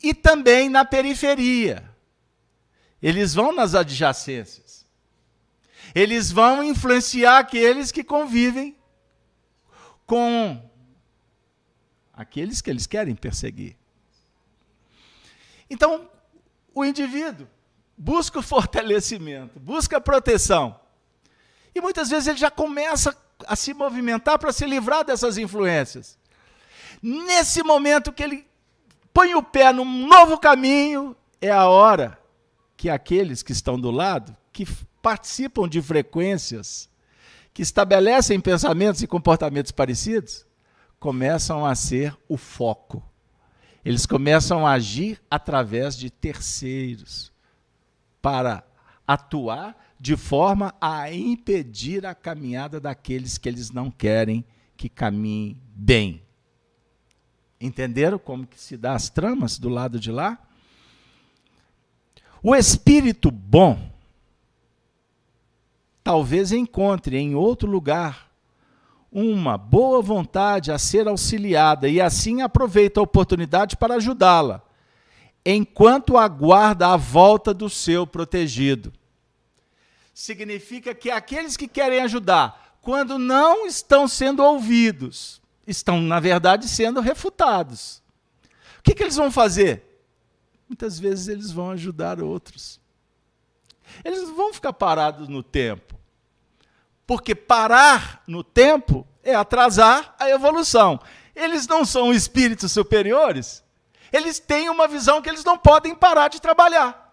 e também na periferia. Eles vão nas adjacências. Eles vão influenciar aqueles que convivem com aqueles que eles querem perseguir. Então, o indivíduo busca o fortalecimento, busca a proteção. E muitas vezes ele já começa a se movimentar para se livrar dessas influências. Nesse momento que ele põe o pé num novo caminho, é a hora que aqueles que estão do lado, que participam de frequências, que estabelecem pensamentos e comportamentos parecidos, começam a ser o foco. Eles começam a agir através de terceiros para atuar de forma a impedir a caminhada daqueles que eles não querem que caminhem bem. Entenderam como que se dá as tramas do lado de lá? O espírito bom, talvez encontre em outro lugar uma boa vontade a ser auxiliada e assim aproveita a oportunidade para ajudá-la, enquanto aguarda a volta do seu protegido. Significa que aqueles que querem ajudar, quando não estão sendo ouvidos, estão, na verdade, sendo refutados. O que, que eles vão fazer? Muitas vezes eles vão ajudar outros. Eles não vão ficar parados no tempo. Porque parar no tempo é atrasar a evolução. Eles não são espíritos superiores. Eles têm uma visão que eles não podem parar de trabalhar.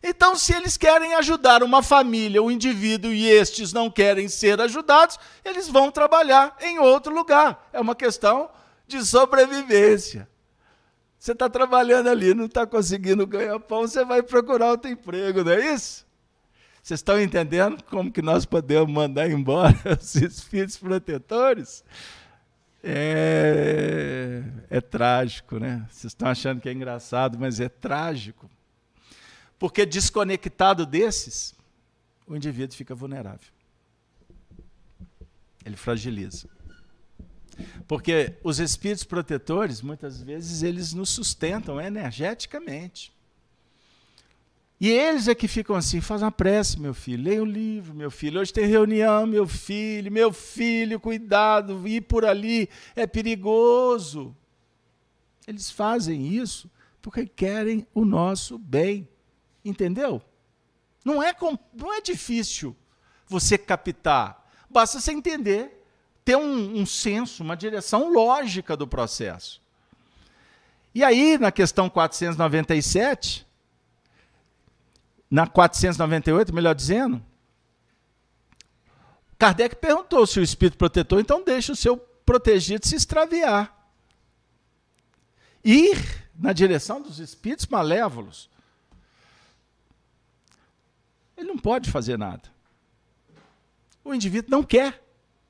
Então, se eles querem ajudar uma família, um indivíduo, e estes não querem ser ajudados, eles vão trabalhar em outro lugar. É uma questão de sobrevivência. Você está trabalhando ali, não está conseguindo ganhar pão, você vai procurar outro emprego, não é isso? Vocês estão entendendo como que nós podemos mandar embora os espíritos protetores? É, é trágico, né? Vocês estão achando que é engraçado, mas é trágico. Porque desconectado desses, o indivíduo fica vulnerável. Ele fragiliza. Porque os espíritos protetores, muitas vezes, eles nos sustentam energeticamente. E eles é que ficam assim, faz uma prece, meu filho, leia o um livro, meu filho. Hoje tem reunião, meu filho, meu filho, cuidado, ir por ali é perigoso. Eles fazem isso porque querem o nosso bem. Entendeu? Não é, não é difícil você captar. Basta você entender, ter um, um senso, uma direção lógica do processo. E aí, na questão 497, na 498, melhor dizendo, Kardec perguntou se o espírito protetor, então deixa o seu protegido se extraviar. Ir na direção dos espíritos malévolos. Ele não pode fazer nada. O indivíduo não quer.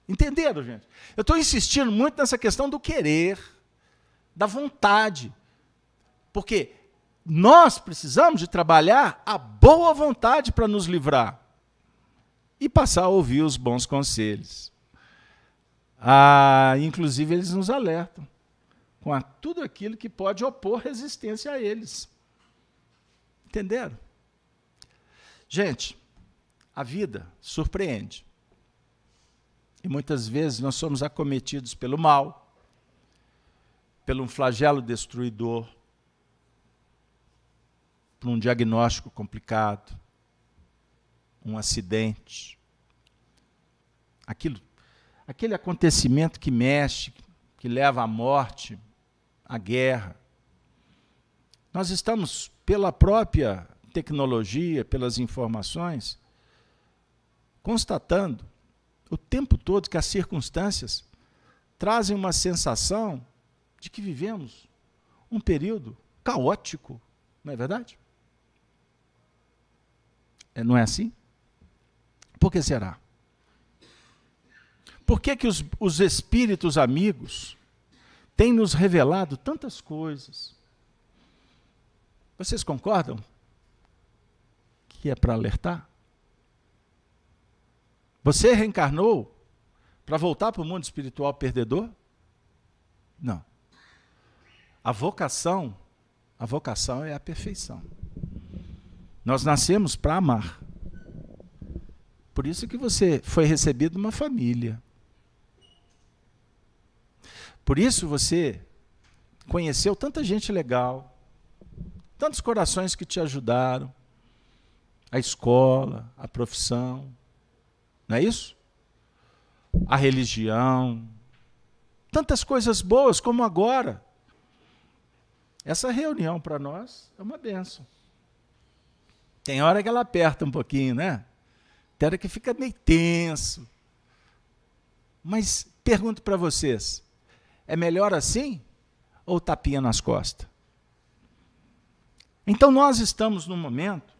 Entenderam, gente? Eu estou insistindo muito nessa questão do querer, da vontade. Porque nós precisamos de trabalhar a boa vontade para nos livrar e passar a ouvir os bons conselhos. Ah, inclusive, eles nos alertam com a, tudo aquilo que pode opor resistência a eles. Entenderam? Gente, a vida surpreende. E muitas vezes nós somos acometidos pelo mal, pelo um flagelo destruidor, por um diagnóstico complicado, um acidente. Aquilo, aquele acontecimento que mexe, que leva à morte, à guerra. Nós estamos, pela própria tecnologia, pelas informações, constatando o tempo todo que as circunstâncias trazem uma sensação de que vivemos um período caótico, não é verdade? É, não é assim? Por que será? Por que, que os, os espíritos amigos têm nos revelado tantas coisas? Vocês concordam que é para alertar? Você reencarnou para voltar para o mundo espiritual perdedor? Não. A vocação, a vocação é a perfeição. Nós nascemos para amar. Por isso que você foi recebido uma família. Por isso você conheceu tanta gente legal, tantos corações que te ajudaram a escola, a profissão, não é isso? A religião, tantas coisas boas como agora. Essa reunião para nós é uma benção. Tem hora que ela aperta um pouquinho, né? Tem hora que fica meio tenso. Mas pergunto para vocês: é melhor assim ou tapinha nas costas? Então nós estamos num momento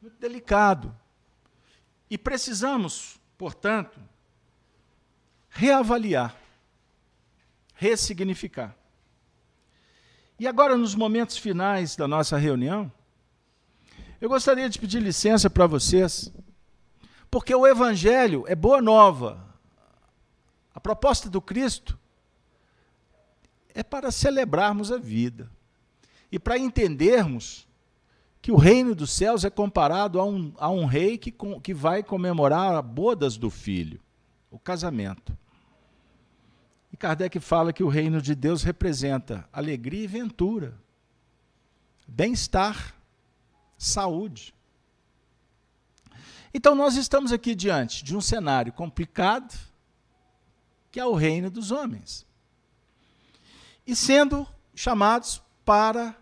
muito delicado. E precisamos, portanto, reavaliar, ressignificar. E agora, nos momentos finais da nossa reunião, eu gostaria de pedir licença para vocês, Porque o Evangelho é boa nova. A proposta do Cristo é para celebrarmos a vida e para entendermos que o reino dos céus é comparado a um, a um rei que, que vai comemorar a bodas do filho, o casamento. E Kardec fala que o reino de Deus representa alegria e ventura, bem-estar, saúde. Então nós estamos aqui diante de um cenário complicado, que é o reino dos homens. E sendo chamados para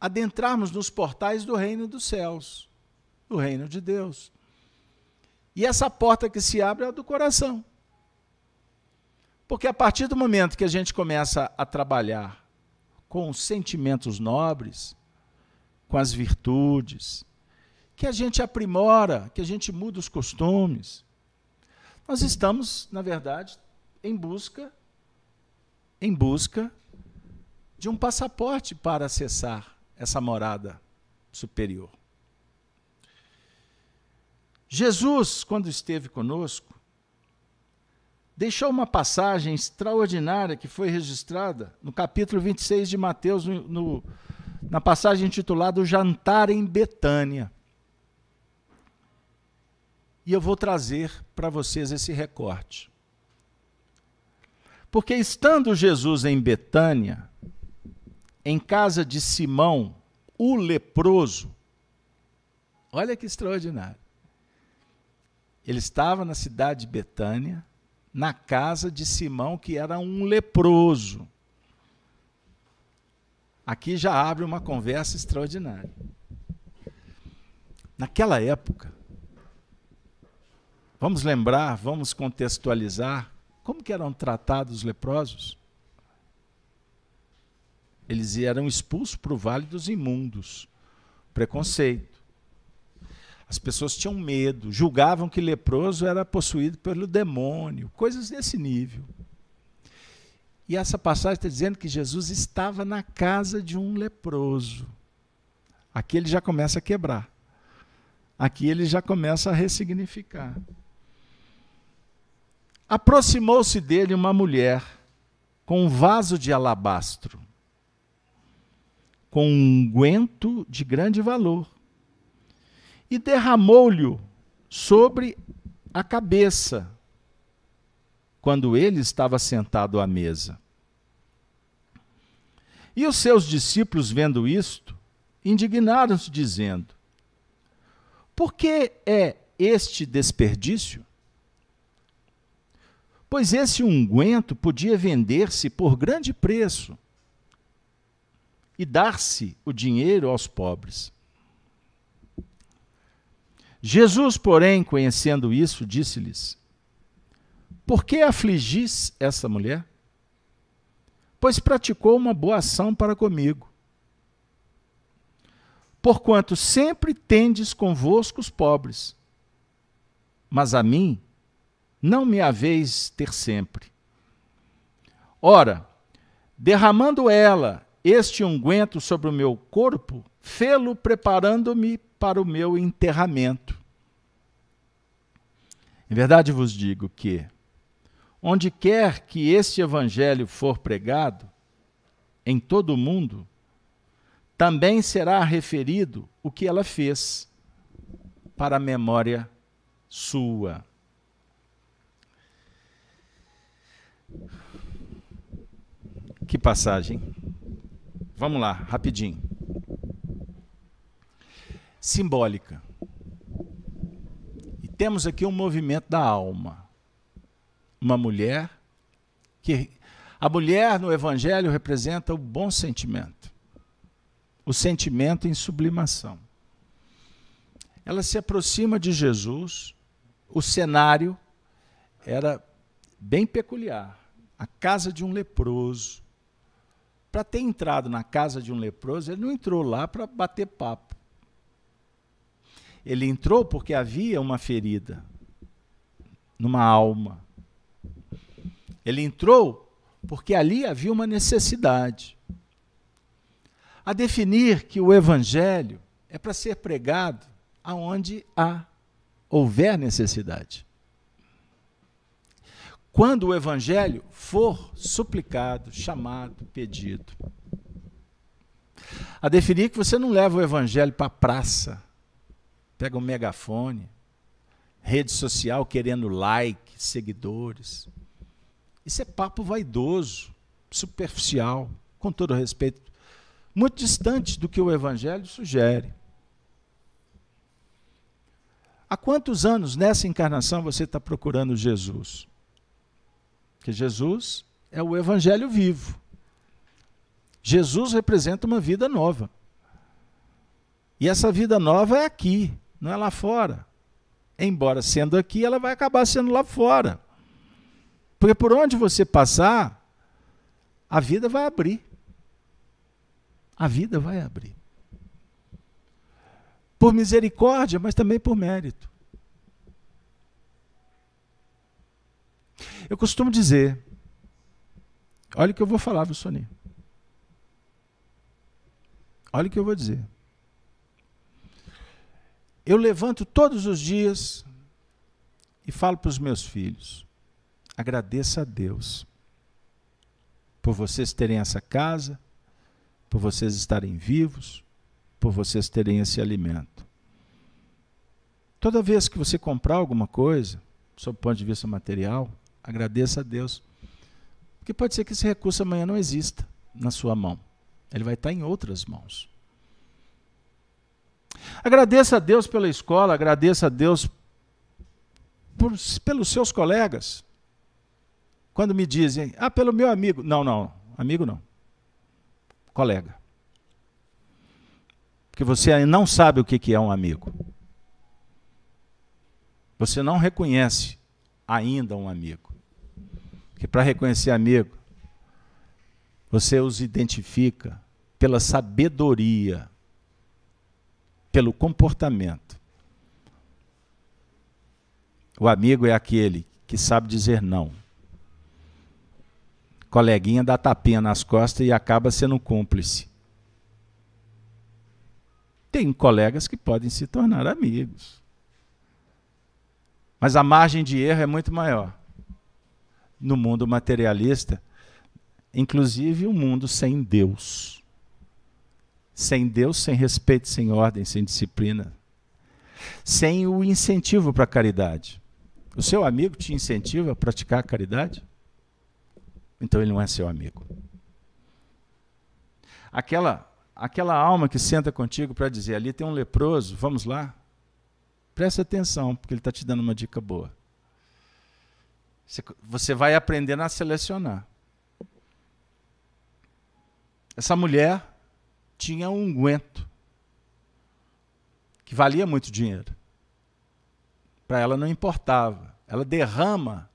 adentrarmos nos portais do reino dos céus, do reino de Deus. E essa porta que se abre é a do coração. Porque a partir do momento que a gente começa a trabalhar com os sentimentos nobres, com as virtudes, que a gente aprimora, que a gente muda os costumes, nós estamos, na verdade, em busca em busca de um passaporte para acessar essa morada superior. Jesus, quando esteve conosco, deixou uma passagem extraordinária que foi registrada no capítulo 26 de Mateus, no, no, na passagem intitulada O Jantar em Betânia. E eu vou trazer para vocês esse recorte. Porque estando Jesus em Betânia, em casa de Simão, o leproso. Olha que extraordinário. Ele estava na cidade de Betânia, na casa de Simão, que era um leproso. Aqui já abre uma conversa extraordinária. Naquela época, vamos lembrar, vamos contextualizar como que eram tratados os leprosos? Eles eram expulsos para o vale dos imundos. Preconceito. As pessoas tinham medo, julgavam que leproso era possuído pelo demônio, coisas desse nível. E essa passagem está dizendo que Jesus estava na casa de um leproso. Aqui ele já começa a quebrar. Aqui ele já começa a ressignificar. Aproximou-se dele uma mulher com um vaso de alabastro com um unguento de grande valor, e derramou-lhe sobre a cabeça, quando ele estava sentado à mesa. E os seus discípulos, vendo isto, indignaram-se, dizendo: Por que é este desperdício? Pois esse unguento podia vender-se por grande preço e dar-se o dinheiro aos pobres. Jesus, porém, conhecendo isso, disse-lhes: Por que afligis essa mulher? Pois praticou uma boa ação para comigo. Porquanto sempre tendes convosco os pobres, mas a mim não me haveis ter sempre. Ora, derramando ela este unguento sobre o meu corpo, fê-lo preparando-me para o meu enterramento. Em verdade vos digo que, onde quer que este evangelho for pregado, em todo o mundo, também será referido o que ela fez, para a memória sua. Que passagem. Vamos lá, rapidinho. Simbólica. E temos aqui um movimento da alma. Uma mulher que a mulher no evangelho representa o bom sentimento. O sentimento em sublimação. Ela se aproxima de Jesus. O cenário era bem peculiar. A casa de um leproso para ter entrado na casa de um leproso, ele não entrou lá para bater papo. Ele entrou porque havia uma ferida numa alma. Ele entrou porque ali havia uma necessidade. A definir que o evangelho é para ser pregado aonde há houver necessidade. Quando o evangelho for suplicado, chamado, pedido. A definir que você não leva o evangelho para a praça, pega um megafone, rede social querendo like, seguidores. Isso é papo vaidoso, superficial, com todo respeito, muito distante do que o Evangelho sugere. Há quantos anos nessa encarnação você está procurando Jesus? Porque Jesus é o Evangelho vivo. Jesus representa uma vida nova. E essa vida nova é aqui, não é lá fora. Embora sendo aqui, ela vai acabar sendo lá fora. Porque por onde você passar, a vida vai abrir. A vida vai abrir. Por misericórdia, mas também por mérito. Eu costumo dizer, olha o que eu vou falar, viu, Sonia? Olha o que eu vou dizer. Eu levanto todos os dias e falo para os meus filhos: agradeça a Deus por vocês terem essa casa, por vocês estarem vivos, por vocês terem esse alimento. Toda vez que você comprar alguma coisa, sob o ponto de vista material, agradeça a Deus. Porque pode ser que esse recurso amanhã não exista na sua mão. Ele vai estar em outras mãos. Agradeça a Deus pela escola, agradeça a Deus por, pelos seus colegas. Quando me dizem, ah, pelo meu amigo. Não, não, amigo não. Colega. Porque você não sabe o que é um amigo. Você não reconhece ainda um amigo. Porque para reconhecer amigo, você os identifica pela sabedoria pelo comportamento. O amigo é aquele que sabe dizer não. Coleguinha dá tapinha nas costas e acaba sendo cúmplice. Tem colegas que podem se tornar amigos. Mas a margem de erro é muito maior. No mundo materialista, inclusive um mundo sem Deus. Sem Deus, sem respeito, sem ordem, sem disciplina. Sem o incentivo para a caridade. O seu amigo te incentiva a praticar a caridade? Então ele não é seu amigo. Aquela, aquela alma que senta contigo para dizer: ali tem um leproso, vamos lá. Presta atenção, porque ele está te dando uma dica boa. Você vai aprendendo a selecionar. Essa mulher tinha um unguento que valia muito dinheiro. Para ela não importava. Ela derrama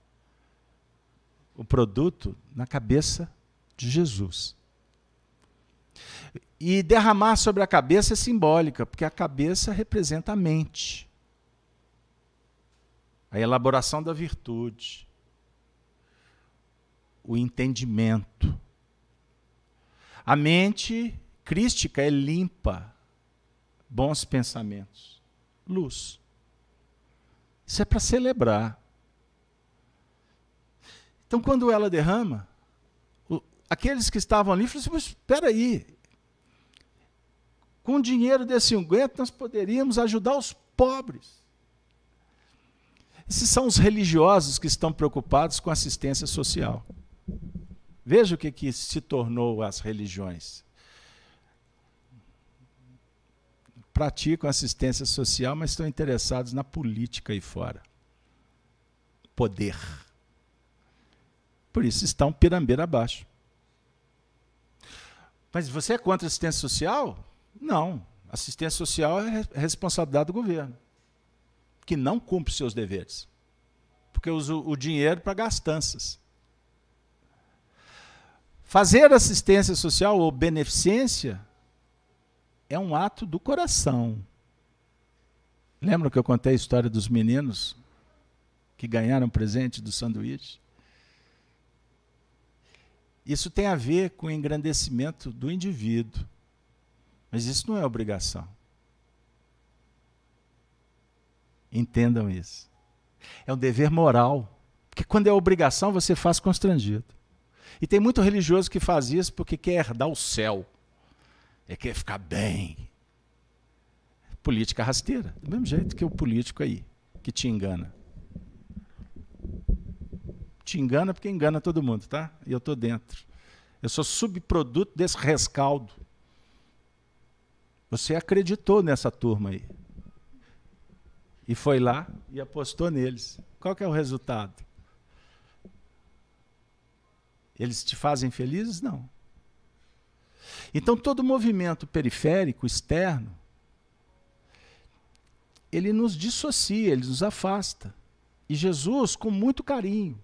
o produto na cabeça de Jesus. E derramar sobre a cabeça é simbólica, porque a cabeça representa a mente. A elaboração da virtude. O entendimento. A mente Crística é limpa, bons pensamentos, luz. Isso é para celebrar. Então, quando ela derrama, o, aqueles que estavam ali falam assim: espera aí, com o dinheiro desse unguento nós poderíamos ajudar os pobres. Esses são os religiosos que estão preocupados com assistência social. Veja o que, que se tornou as religiões. praticam assistência social, mas estão interessados na política aí fora. Poder. Por isso estão pirambeira abaixo. Mas você é contra assistência social? Não. Assistência social é responsabilidade do governo, que não cumpre seus deveres, porque usa o dinheiro para gastanças. Fazer assistência social ou beneficência é um ato do coração. Lembra que eu contei a história dos meninos que ganharam presente do sanduíche? Isso tem a ver com o engrandecimento do indivíduo. Mas isso não é obrigação. Entendam isso. É um dever moral. Porque quando é obrigação, você faz constrangido. E tem muito religioso que faz isso porque quer herdar o céu. É quer ficar bem. Política rasteira. Do mesmo jeito que o político aí, que te engana. Te engana porque engana todo mundo, tá? E eu estou dentro. Eu sou subproduto desse rescaldo. Você acreditou nessa turma aí. E foi lá e apostou neles. Qual que é o resultado? Eles te fazem felizes? Não. Então, todo movimento periférico, externo, ele nos dissocia, ele nos afasta. E Jesus, com muito carinho,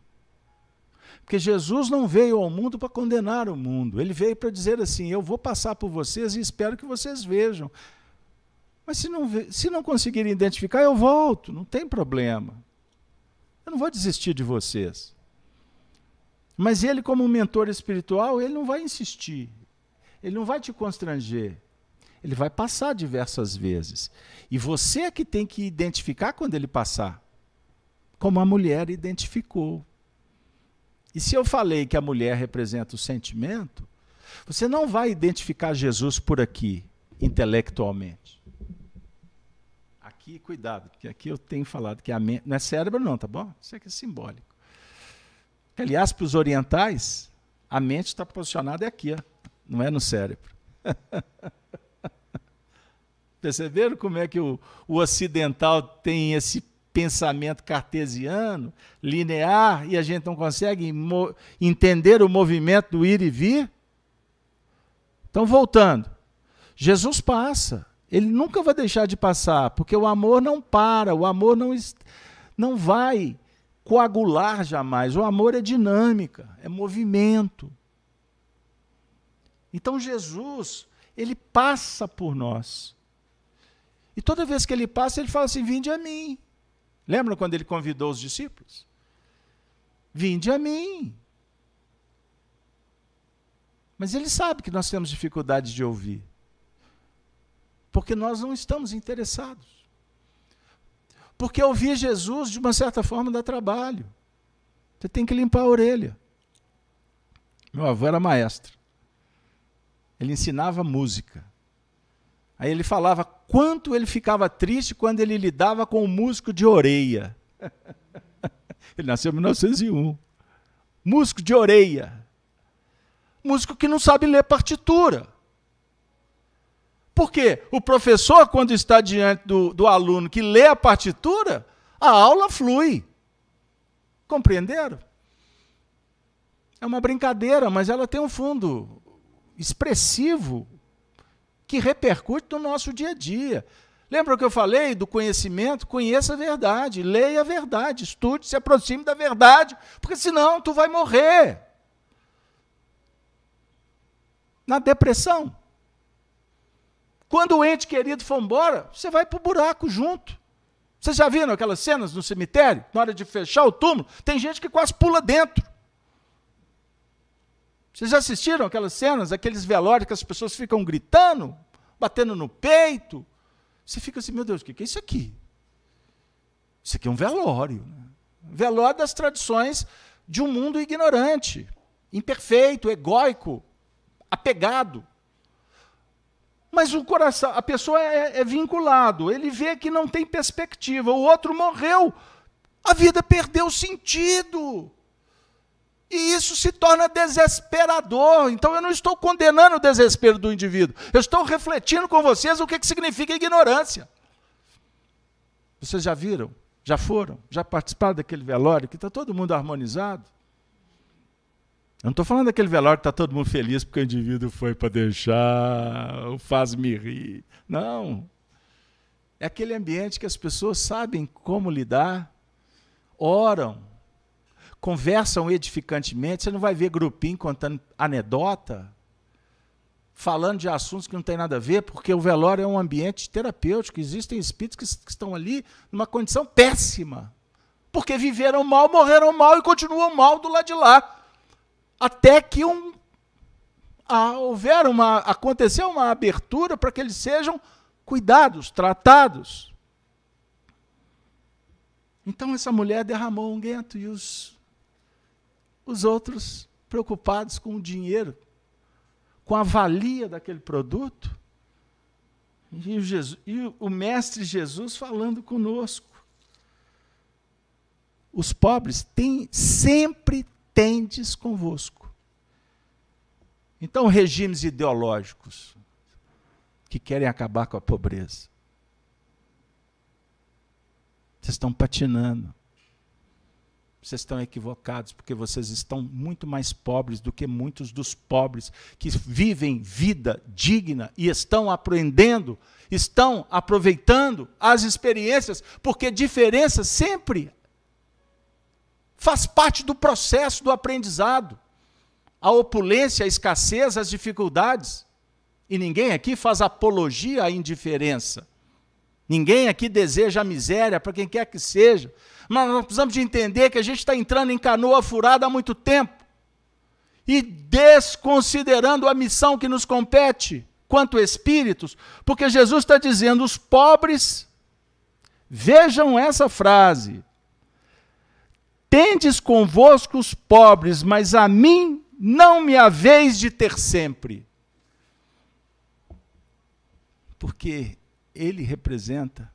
porque Jesus não veio ao mundo para condenar o mundo, ele veio para dizer assim: eu vou passar por vocês e espero que vocês vejam. Mas se não, se não conseguirem identificar, eu volto, não tem problema. Eu não vou desistir de vocês. Mas ele, como mentor espiritual, ele não vai insistir. Ele não vai te constranger. Ele vai passar diversas vezes. E você é que tem que identificar quando ele passar. Como a mulher identificou. E se eu falei que a mulher representa o sentimento, você não vai identificar Jesus por aqui, intelectualmente. Aqui, cuidado, porque aqui eu tenho falado que a mente. Não é cérebro, não, tá bom? Isso aqui é simbólico. Aliás, para os orientais, a mente está posicionada aqui, ó, não é no cérebro. Perceberam como é que o, o ocidental tem esse pensamento cartesiano, linear, e a gente não consegue entender o movimento do ir e vir? Então, voltando. Jesus passa. Ele nunca vai deixar de passar, porque o amor não para, o amor não, não vai coagular jamais. O amor é dinâmica, é movimento. Então Jesus, ele passa por nós. E toda vez que ele passa, ele fala assim: Vinde a mim. Lembra quando ele convidou os discípulos? Vinde a mim. Mas ele sabe que nós temos dificuldade de ouvir. Porque nós não estamos interessados. Porque ouvir Jesus, de uma certa forma, dá trabalho. Você tem que limpar a orelha. Meu avô era maestro. Ele ensinava música. Aí ele falava quanto ele ficava triste quando ele lidava com o músico de orelha. ele nasceu em 1901. Músico de orelha. Músico que não sabe ler partitura. Porque o professor, quando está diante do, do aluno que lê a partitura, a aula flui. Compreenderam? É uma brincadeira, mas ela tem um fundo expressivo que repercute no nosso dia a dia. Lembra o que eu falei do conhecimento? Conheça a verdade, leia a verdade, estude, se aproxime da verdade, porque senão tu vai morrer. Na depressão. Quando o ente querido for embora, você vai para o buraco junto. Vocês já viram aquelas cenas no cemitério? Na hora de fechar o túmulo, tem gente que quase pula dentro. Vocês já assistiram aquelas cenas, aqueles velórios que as pessoas ficam gritando, batendo no peito? Você fica assim, meu Deus, o que é isso aqui? Isso aqui é um velório. Né? Velório das tradições de um mundo ignorante, imperfeito, egóico, apegado. Mas o coração, a pessoa é, é vinculado, ele vê que não tem perspectiva, o outro morreu, a vida perdeu sentido. E isso se torna desesperador. Então eu não estou condenando o desespero do indivíduo. Eu estou refletindo com vocês o que, que significa ignorância. Vocês já viram? Já foram? Já participaram daquele velório que está todo mundo harmonizado? Eu não estou falando daquele velório que está todo mundo feliz porque o indivíduo foi para deixar, faz-me rir. Não. É aquele ambiente que as pessoas sabem como lidar, oram, conversam edificantemente. Você não vai ver grupinho contando anedota, falando de assuntos que não tem nada a ver, porque o velório é um ambiente terapêutico. Existem espíritos que, que estão ali numa condição péssima. Porque viveram mal, morreram mal e continuam mal do lado de lá até que um, houver uma, aconteceu uma abertura para que eles sejam cuidados, tratados. Então essa mulher derramou um guento e os, os outros, preocupados com o dinheiro, com a valia daquele produto, e o, Jesus, e o Mestre Jesus falando conosco. Os pobres têm, sempre tendes convosco. Então, regimes ideológicos que querem acabar com a pobreza. Vocês estão patinando. Vocês estão equivocados, porque vocês estão muito mais pobres do que muitos dos pobres que vivem vida digna e estão aprendendo, estão aproveitando as experiências, porque diferença sempre faz parte do processo do aprendizado. A opulência, a escassez, as dificuldades. E ninguém aqui faz apologia à indiferença. Ninguém aqui deseja a miséria para quem quer que seja. Mas nós precisamos de entender que a gente está entrando em canoa furada há muito tempo. E desconsiderando a missão que nos compete quanto espíritos, porque Jesus está dizendo: os pobres, vejam essa frase, Tendes convosco os pobres, mas a mim não me haveis de ter sempre. Porque ele representa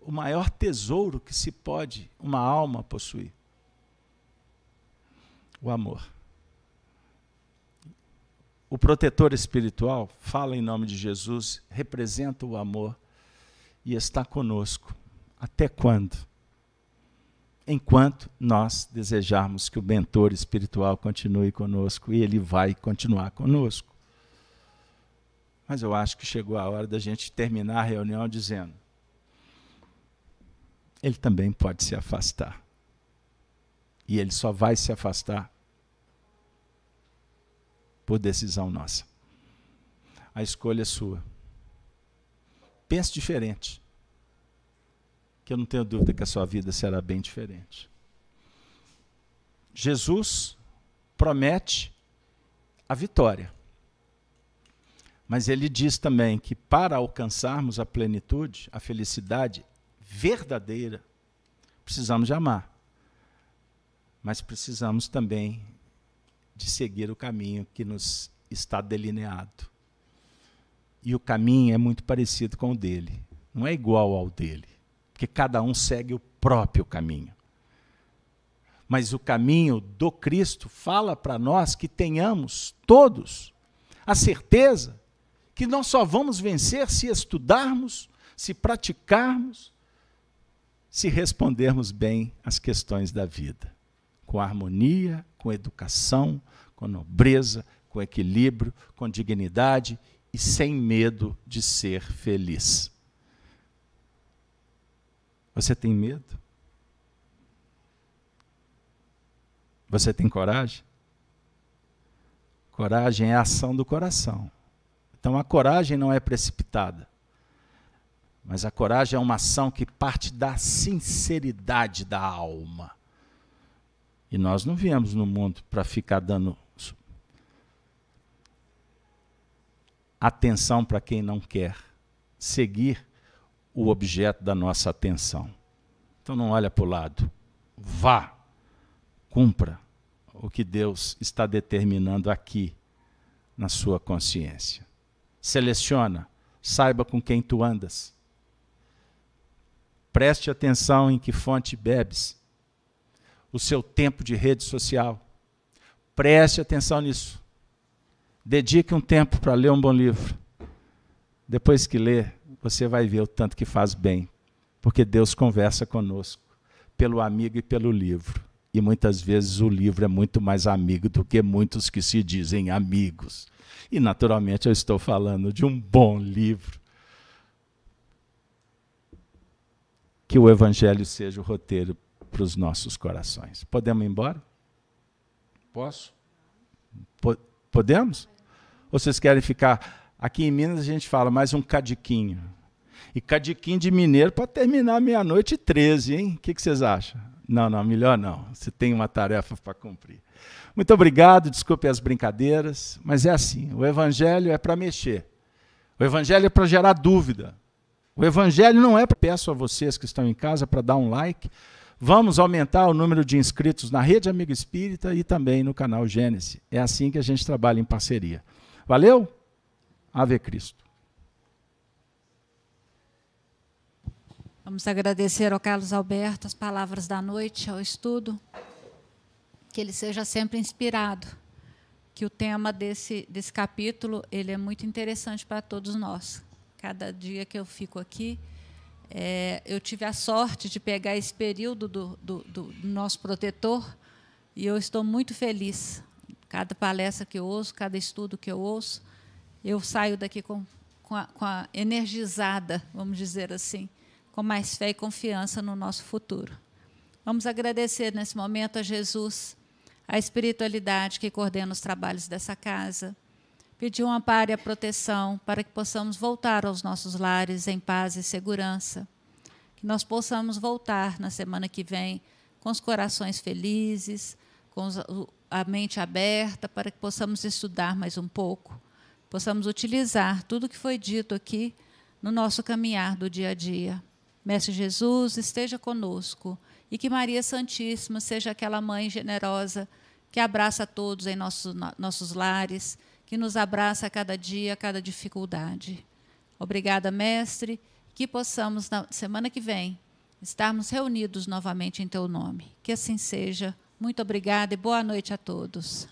o maior tesouro que se pode uma alma possuir: o amor. O protetor espiritual fala em nome de Jesus, representa o amor e está conosco. Até quando? Enquanto nós desejarmos que o mentor espiritual continue conosco e ele vai continuar conosco. Mas eu acho que chegou a hora da gente terminar a reunião dizendo: ele também pode se afastar. E ele só vai se afastar por decisão nossa. A escolha é sua. Pense diferente que eu não tenho dúvida que a sua vida será bem diferente. Jesus promete a vitória. Mas ele diz também que para alcançarmos a plenitude, a felicidade verdadeira, precisamos de amar. Mas precisamos também de seguir o caminho que nos está delineado. E o caminho é muito parecido com o dele, não é igual ao dele porque cada um segue o próprio caminho. Mas o caminho do Cristo fala para nós que tenhamos todos a certeza que nós só vamos vencer se estudarmos, se praticarmos, se respondermos bem às questões da vida, com harmonia, com educação, com nobreza, com equilíbrio, com dignidade e sem medo de ser feliz. Você tem medo? Você tem coragem? Coragem é a ação do coração. Então a coragem não é precipitada. Mas a coragem é uma ação que parte da sinceridade da alma. E nós não viemos no mundo para ficar dando atenção para quem não quer seguir o objeto da nossa atenção. Então não olha para o lado. Vá, cumpra o que Deus está determinando aqui na sua consciência. Seleciona, saiba com quem tu andas. Preste atenção em que fonte bebes. O seu tempo de rede social. Preste atenção nisso. Dedique um tempo para ler um bom livro. Depois que ler, você vai ver o tanto que faz bem, porque Deus conversa conosco pelo amigo e pelo livro. E muitas vezes o livro é muito mais amigo do que muitos que se dizem amigos. E naturalmente eu estou falando de um bom livro. Que o Evangelho seja o roteiro para os nossos corações. Podemos ir embora? Posso? Podemos? Ou vocês querem ficar Aqui em Minas a gente fala mais um cadiquinho. E cadiquinho de mineiro pode terminar meia-noite e 13, hein? O que, que vocês acham? Não, não, melhor não. Você tem uma tarefa para cumprir. Muito obrigado, desculpe as brincadeiras, mas é assim: o evangelho é para mexer. O evangelho é para gerar dúvida. O evangelho não é, peço a vocês que estão em casa para dar um like. Vamos aumentar o número de inscritos na Rede Amigo Espírita e também no canal Gênesis. É assim que a gente trabalha em parceria. Valeu? Ave Cristo. Vamos agradecer ao Carlos Alberto as palavras da noite, ao estudo. Que ele seja sempre inspirado. Que o tema desse, desse capítulo ele é muito interessante para todos nós. Cada dia que eu fico aqui, é, eu tive a sorte de pegar esse período do, do, do, nosso protetor e eu estou muito feliz. Cada palestra que eu ouço, cada estudo que eu ouço, eu saio daqui com, com, a, com a energizada, vamos dizer assim com mais fé e confiança no nosso futuro. Vamos agradecer nesse momento a Jesus, a espiritualidade que coordena os trabalhos dessa casa, pedir um amparo e a proteção para que possamos voltar aos nossos lares em paz e segurança, que nós possamos voltar na semana que vem com os corações felizes, com a mente aberta, para que possamos estudar mais um pouco, possamos utilizar tudo que foi dito aqui no nosso caminhar do dia a dia. Mestre Jesus, esteja conosco e que Maria Santíssima seja aquela mãe generosa que abraça todos em nossos, nossos lares, que nos abraça a cada dia, a cada dificuldade. Obrigada, Mestre, que possamos, na semana que vem, estarmos reunidos novamente em Teu nome. Que assim seja. Muito obrigada e boa noite a todos.